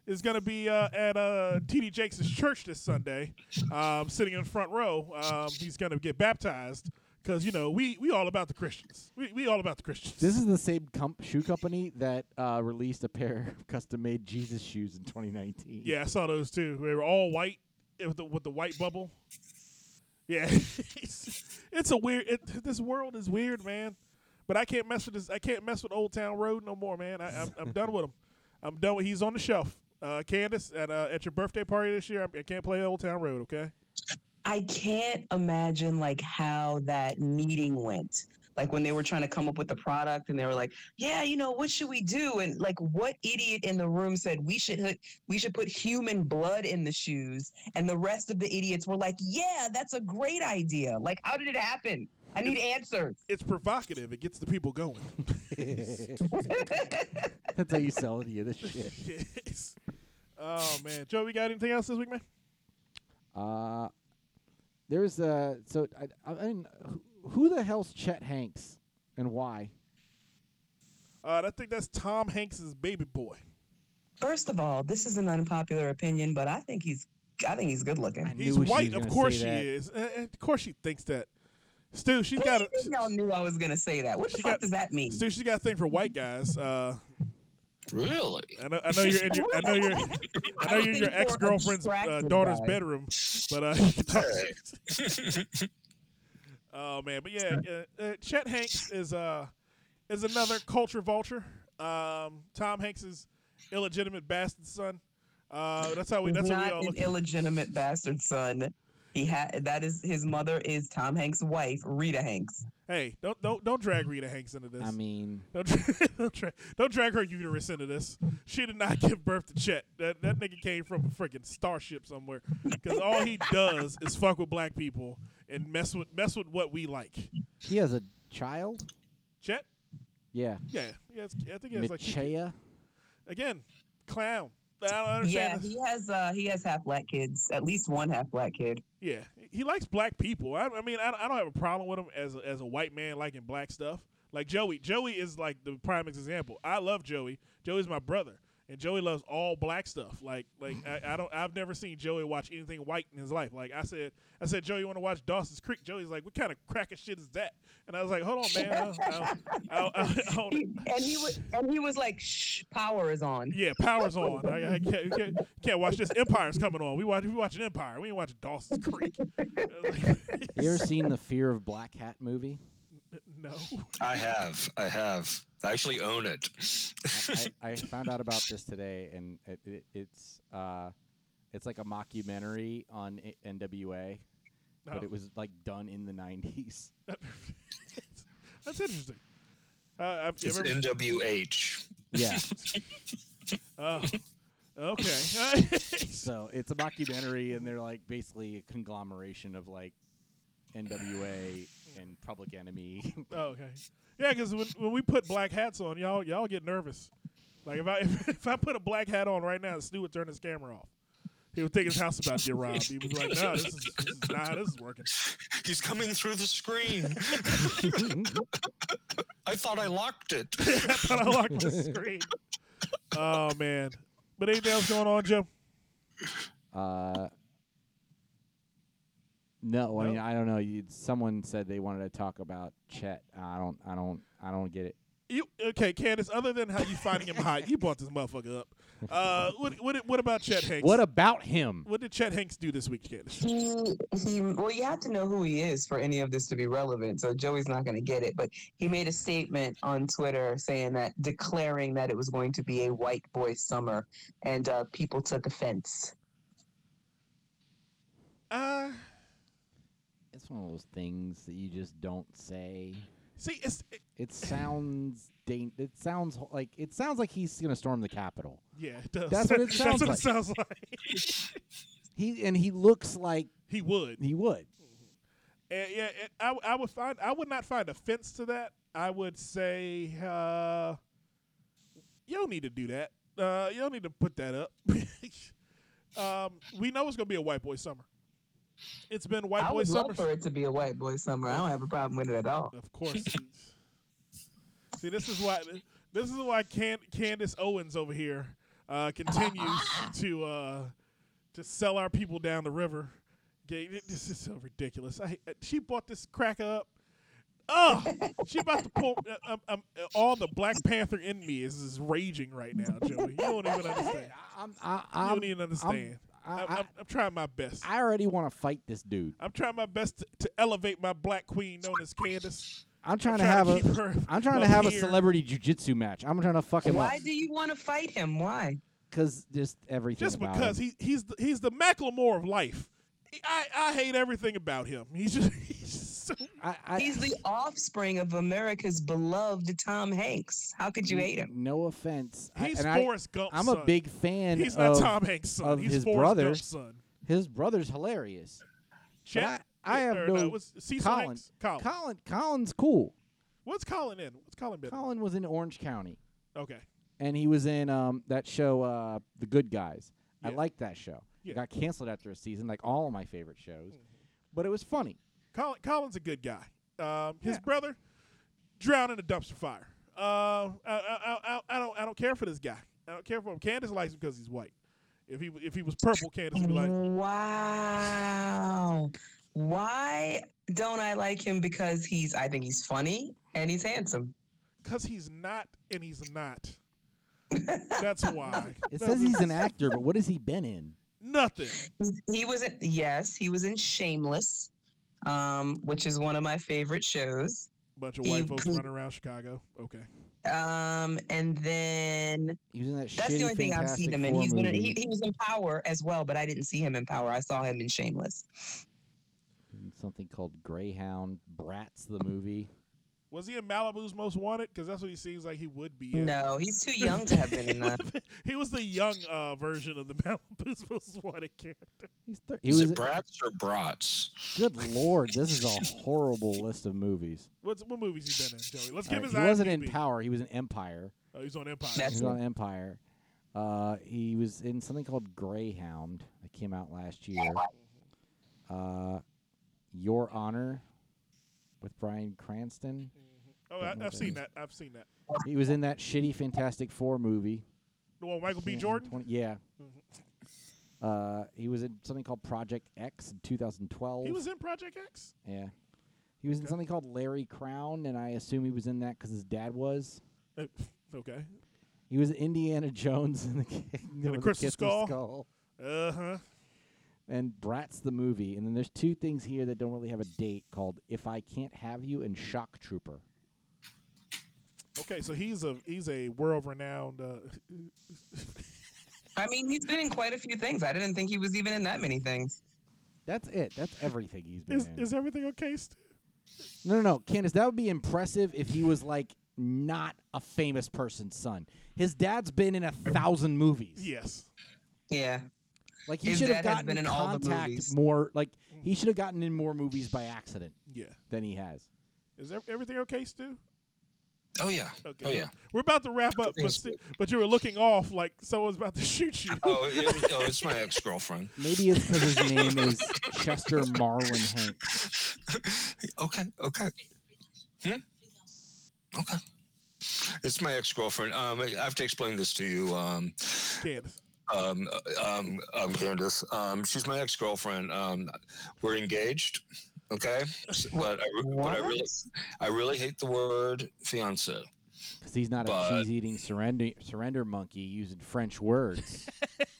is gonna be uh, at uh TD Jakes' church this Sunday, um, sitting in front row. Um, he's gonna get baptized because you know we we all about the Christians. We we all about the Christians. This is the same shoe company that uh, released a pair of custom-made Jesus shoes in 2019. yeah, I saw those too. They were all white with the with the white bubble. Yeah, it's, a weird. It, this world is weird, man. But I can't mess with this. I can't mess with Old Town Road no more, man. I, I'm, I'm done with him. I'm done. with He's on the shelf. Uh, Candace, at uh, at your birthday party this year, I, can't play Old Town Road. Okay. I can't imagine like how that meeting went. Like when they were trying to come up with the product and they were like, "Yeah, you know, what should we do?" And like what idiot in the room said we should we should put human blood in the shoes and the rest of the idiots were like, "Yeah, that's a great idea." Like how did it happen? I need answers. It's provocative. It gets the people going. That's how you sell any of this shit. yes. Oh man, Joe, we got anything else this week, man? Uh, there's uh, so I, I mean, who- who the hell's Chet Hanks and why? Uh, I think that's Tom Hanks's baby boy. First of all, this is an unpopular opinion, but I think he's I think he's good looking. I He's white, of course say she that. is. Uh, of course she thinks that. Stu, she's got a Y'all knew I was gonna say that. What the fuck got- does that mean? Stu, she's got a thing for white guys. Uh, Really? I know, I know you're in your, I know you're, I know you're in your ex girlfriend's uh, daughter's by- bedroom, but uh, you can talk- oh man, but yeah, uh, uh, Chet Hanks is uh is another culture vulture. Um, Tom Hanks's illegitimate bastard son. Uh, that's how we. That's He's how we not all an look. illegitimate bastard son. He had that is his mother is Tom Hanks' wife, Rita Hanks. Hey, don't don't don't drag Rita Hanks into this. I mean, Don't dra- don't, dra- don't drag her uterus into this. She did not give birth to Chet. That that nigga came from a freaking starship somewhere. Because all he does is fuck with black people and mess with mess with what we like. he has a child. Chet, Yeah, yeah, yeah. I think it's like Michea. again, clown. I don't understand. Yeah, he has uh he has half black kids, at least one half black kid. Yeah, he likes black people. I, I mean, I, I don't have a problem with him as a, as a white man liking black stuff. Like Joey, Joey is like the prime example. I love Joey. Joey's my brother, and Joey loves all black stuff. Like like I, I don't I've never seen Joey watch anything white in his life. Like I said, I said Joey, you want to watch Dawson's Creek? Joey's like, what kind of cracker shit is that? And I was like, hold on, man. I, don't- I, don't- I, don't- I, don't- He- and he was and he was like, "Shh, power is on." yeah, power's on. I, I can't, can't, can't watch this. Empire's coming on. We watch we watching Empire. We ain't watching Dawson's Creek. You ever seen the Fear of Black Hat movie? No. I have. I have. I actually own it. I, I found out about this today, and it, it, it's uh, it's like a mockumentary on NWA, No. but it was like done in the '90s. That's interesting. Uh, I've It's ever, NWH. Yeah, oh, okay. so it's a mockumentary, and they're like basically a conglomeration of like NWA and Public Enemy. oh, okay. Yeah, because when, when we put black hats on, y'all y'all get nervous. Like if I if, if I put a black hat on right now, Stu would turn his camera off. He would think his house about to get robbed. He was like, "No, this is, this is nah, this is working." He's coming through the screen. I thought I locked it. I thought I locked the screen. Oh man! But anything else going on, Joe? Uh, no, I mean I don't know. You, someone said they wanted to talk about Chet. I don't, I don't, I don't get it. You okay, Candace? Other than how you finding him hot, you brought this motherfucker up. Uh, what, what what about Chet Hanks? What about him? what did Chet Hanks do this week, Candace? He he. Well, you have to know who he is for any of this to be relevant. So Joey's not going to get it. But he made a statement on Twitter saying that declaring that it was going to be a white boy summer, and uh, people took offense. Uh, It's one of those things that you just don't say. see, it's it, It sounds dan- It sounds ho- like it sounds like he's gonna storm the Capitol. yeah, it does. That's what it That's sounds what like. it sounds like. He and he looks like he would. he would. And yeah, and I, w- I would find I would not find offense to that. I would say uh, you don't need to do that. Uh, you don't need to put that up. um, we know it's gonna be a white boy summer. It's been white I boy would summer. love for it to be a white boy summer. I don't have a problem with it at all. Of course. See, this is why this is why Can- Candace Owens over here uh, continues to uh, to sell our people down the river. Okay, th- this is so ridiculous. I, uh, she bought this crack up. Oh, she about to pull. Uh, um, um, uh, all the Black Panther in me is, is raging right now, Joey. You don't even understand. I'm, I, You I'm, don't even understand. I, I'm, I, I'm, I'm trying my best. I already want to fight this dude. I'm trying my best to, to elevate my black queen known as Candace. I'm trying to trying have to a. keep her I'm trying to up have a here. celebrity jujitsu match. I'm trying to fuck him Why up do you want to fight him? Why? because just everything. just about because him. he he's the, he's the Macklemore of life. He- I, I hate everything about him. He's just so I, I, He's the offspring of America's beloved Tom Hanks. How could you hate him? No offense. I- he's and I, Forrest Gump's I'm son. a big fan. He's not of, Tom Hanks' son. of he's his Forrest brother. Gump's son. His brother's hilarious. But Chet, I, I have or no. what's Cecil Colin. Colin. Colin. Colin's cool. What's Colin in? What's Colin been? in? Colin was in Orange County, Okay. and he was in um, that show, uh, The Good Guys. I Yeah. liked that show. Yeah. It got canceled after a season, like all of my favorite shows. But it was funny. Colin, Colin's a good guy. Um, his Yeah. brother drowned in a dumpster fire. Uh, I, I, I, I don't I don't care for this guy. I don't care for him. Candace likes him because he's white. If he if he was purple, Candace would be like, Wow. Why don't I like him? Because he's, I think he's funny and he's handsome. because he's not and he's not. That's why. It says he's an actor, but what has he been in? Nothing. He was in, yes, he was in Shameless, um, which is one of my favorite shows. Bunch of white He- folks running around Chicago. Okay. Um, and then He was in that that's shitty the only thing I've seen him in. He's been he, he was in Power as well, but I didn't see him in Power. I saw him in Shameless. in something called Greyhound, Bratz, the movie. Was he in Malibu's Most Wanted? Because that's what he seems like he would be. In. No, he's too young to have been in that. he was the young uh, version of the Malibu's Most Wanted character. He's thir- he was it brats or brats? good lord, this is a horrible list of movies. What's what movies he been in, Joey? Let's All give right, his he wasn't in Power, he was in Empire. Oh, he's on Empire. That's He was on Empire. Uh, he was in something called Greyhound that came out last year. Uh, Your Honor with Bryan Cranston. oh, I, I've seen that. I've seen that. He was in that shitty Fantastic Four movie. The one with Michael B. Jordan. 20 yeah. Uh, he was in something called Project X in 2012. He was in Project X. yeah. He was in Okay. something called Larry Crowne, and I assume he was in that because his dad was. Uh, okay. He was Indiana Jones in the, Kingdom of Crystal? Skull. Uh huh. And Bratz the movie. And then there's two things here that don't really have a date called If I Can't Have You and Shock Trooper. Okay, so he's a he's a world renowned. Uh, I mean, he's been in quite a few things. I didn't think he was even in that many things. That's it. That's everything he's been is in. is everything okay? Stu? no, no, no. Candace, that would be impressive if he was like not a famous person's son. His dad's been in a thousand movies. Yes. Yeah. Like he His should have dad has gotten been in all the contact movies. more. Like he should have gotten in more movies by accident Yeah. than he has. Is ev- everything okay, Stu? Oh yeah. Okay. Oh yeah. We're about to wrap up, but Everything's Stu, but you were looking off like someone's about to shoot you. Oh, it, oh it's my ex girlfriend. Maybe it's because his name is Chester Marlon Hanks. okay. Okay. Hmm? Okay. It's my ex girlfriend. Um, I have to explain this to you. Um, Candace. Um, uh, um, um, Candace. Um, she's my ex girlfriend. Um, we're engaged. Okay, but I, re- but I really, I really hate the word fiance. Because he's not But- a cheese eating surrender surrender monkey using French words.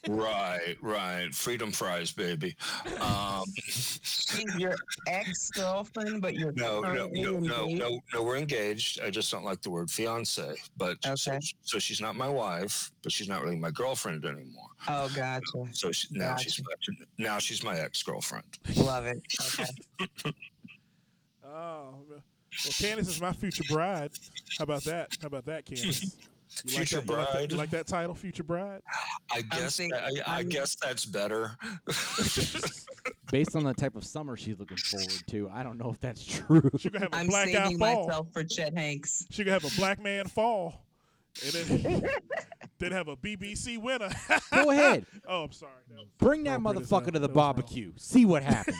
Right, right. Freedom fries, baby. Um, She's your ex girlfriend, but you're no, no, no, no, no, no. We're engaged. I just don't like the word fiance. But so, Okay. so she's not my wife, but she's not really my girlfriend anymore. Oh, gotcha. So she, now she's my, now she's my ex girlfriend. Love it. Okay. Oh, well, Candace is my future bride. How about that? How about that, Candace? You like Future that, you like that- bride. You like that title, future bride? I guess think- I, I I'm- guess that's better. Based on the type of summer she's looking forward to, I don't know if that's true. She gonna have a I'm black guy saving fall. myself for Chet Hanks. She gonna have a black man fall, and then then have a BBC winner. Go ahead. Oh, I'm sorry. That Bring that I'll bring this motherfucker to the That wrong. barbecue. See what happens.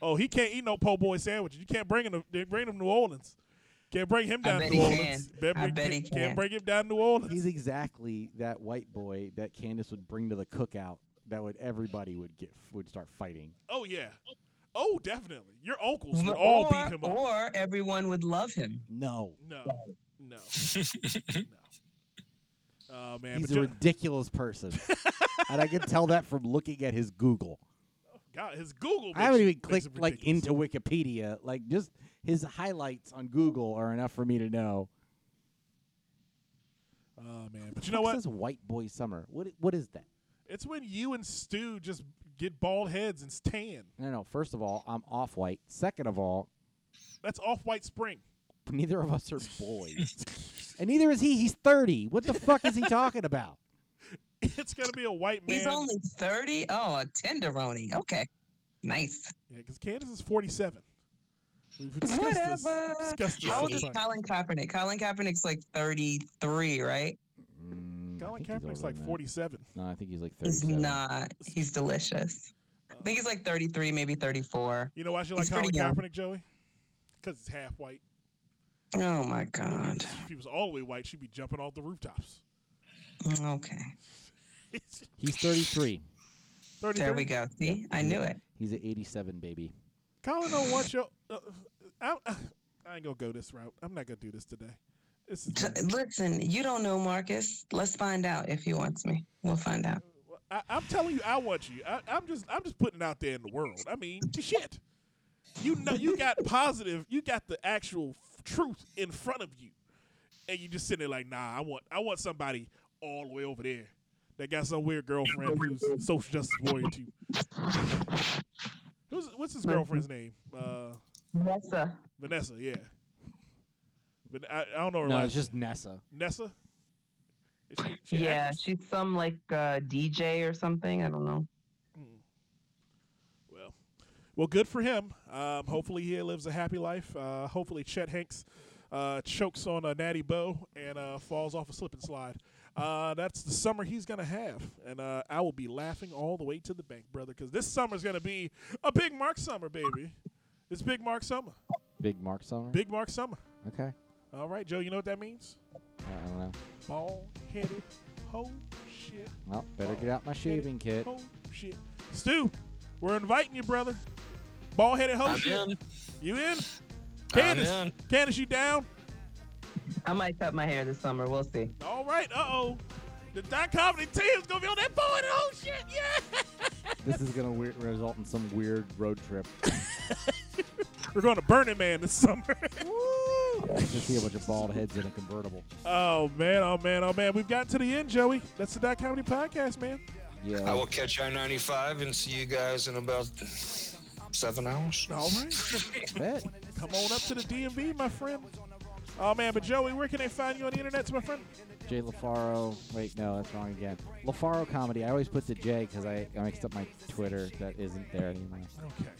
Oh, he can't eat no po' boy sandwiches. You can't bring him. To, bring him to New Orleans. Can't bring him down to New Orleans. Can. I bet he can. Can't bring him down to New Orleans. He's exactly that white boy that Candace would bring to the cookout. That would everybody would get would start fighting. oh yeah. Oh, definitely. Your uncles would all or, beat him up. or everyone would love him. No, No, no, no. Oh man, he's a Jo- ridiculous person, and I can tell that from looking at his Google. God, his Google. I haven't even clicked like into Wikipedia. Like just his highlights on Google are enough for me to know. Oh man, but you know what? says white boy summer. What what is that? It's when you and Stu just get bald heads and tan. No, no. First of all, I'm off white. Second of all, That's off-white spring. neither of us are boys, and neither is he. He's 30. What the fuck is he talking about? It's gonna be a white man. He's only 30? Oh, a tenderoni. Okay. Nice. Yeah, because Candace is 47. We've discussed this. Whatever. Discussed this How old is. Colin Kaepernick? Colin Kaepernick's like 33, right? Mm, Colin think Kaepernick's like than that. 47. No, I think he's like thirty. He's not. He's delicious. I think he's like 33, maybe 34. You know why she like He's Colin pretty young. Kaepernick, Joey? Because it's half white. Oh my God. If he was all the way white, she'd be jumping off the rooftops. Okay. He's 33. 33. There we go. See, I knew it. He's an 87 baby. Colin don't want your. Uh, I, I ain't gonna go this route. I'm not gonna do this today. This is. T- Listen, you don't know Marcus. Let's find out if he wants me. We'll find out. I, I'm telling you, I want you. I, I'm just, I'm just putting it out there in the world. I mean, shit. You know, you got positive. You got the actual f- truth in front of you, and you just sitting there like, nah. I want, I want somebody all the way over there that got some weird girlfriend who's social justice warrior too. Who's, what's his girlfriend's name? Uh, Nessa. Vanessa. Yeah. But I, I don't know her No, last it's just Nessa. Nessa. She- she Yeah, actress? she's some like uh, DJ or something. I don't know. Well, well, good for him. Um, hopefully, he lives a happy life. Uh, hopefully, Chet Hanks uh, chokes on a Natty Boh and uh, falls off a slip and slide. Uh, that's the summer he's gonna have, and uh, I will be laughing all the way to the bank, brother, because this summer's gonna be a big Mark summer, baby. It's big Mark summer. Big Mark Summer. Big Mark summer. Okay. All right, Joe. You know what that means? I don't know. Bald headed. Oh shit. Well, better get out my shaving kit. Oh shit. Stu, we're inviting you, brother. Bald headed hoe I'm shit. in. You in? I'm Candace, in. Candace, you down? I might cut my hair this summer. We'll see. All right. Uh oh. The Dot Comedy team is gonna be on that board. Oh shit, yeah. This is gonna we- result in some weird road trip. We're going to Burning Man this summer. I just see a bunch of bald heads in a convertible. oh man, oh man, oh man. We've gotten to the end, Joey. That's the Dot Comedy podcast, man. Yeah. I will catch I 95 and see you guys in about seven hours. All right. Bet. Come on up to the DMV, my friend. Oh man, but Joey, where can they find you on the internet, my friend? Jay LaFaro. Wait, no, that's wrong again. LaFaro comedy. I always put the J because I, I mixed up my Twitter that isn't there anymore. Okay.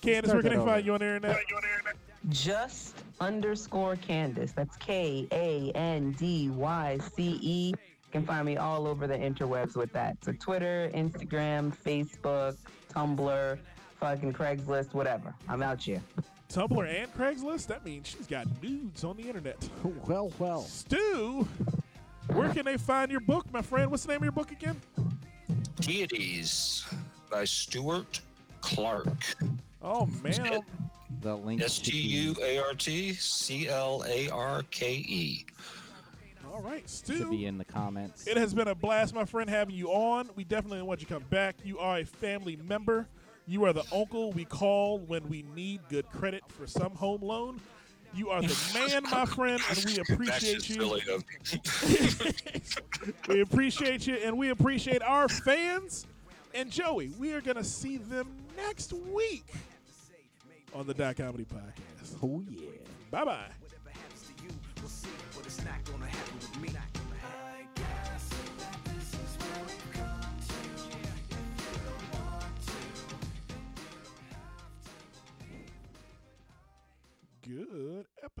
Candace, Start where can that they find you on the internet? Just underscore Candace. That's K A N D Y C E. You can find me all over the interwebs with that. So Twitter, Instagram, Facebook, Tumblr, fucking Craigslist, whatever. I'm out here. Tumblr and Craigslist? That means she's got nudes on the internet. well, well. Stu, where can they find your book, my friend? What's the name of your book again? Deities by Stuart Clarke. Oh man, The link S should T be- U A R T C L A R K E. All right, should Stu. be in the comments. It has been a blast, my friend, having you on. We definitely want you to come back. You are a family member. You are the uncle we call when we need good credit for some home loan. You are the man, my friend, and we appreciate you. silly of me. we appreciate you, and we appreciate our fans. And Joey, we are going to see them next week on the Dot Comedy Podcast. Oh yeah. Bye bye. good episode.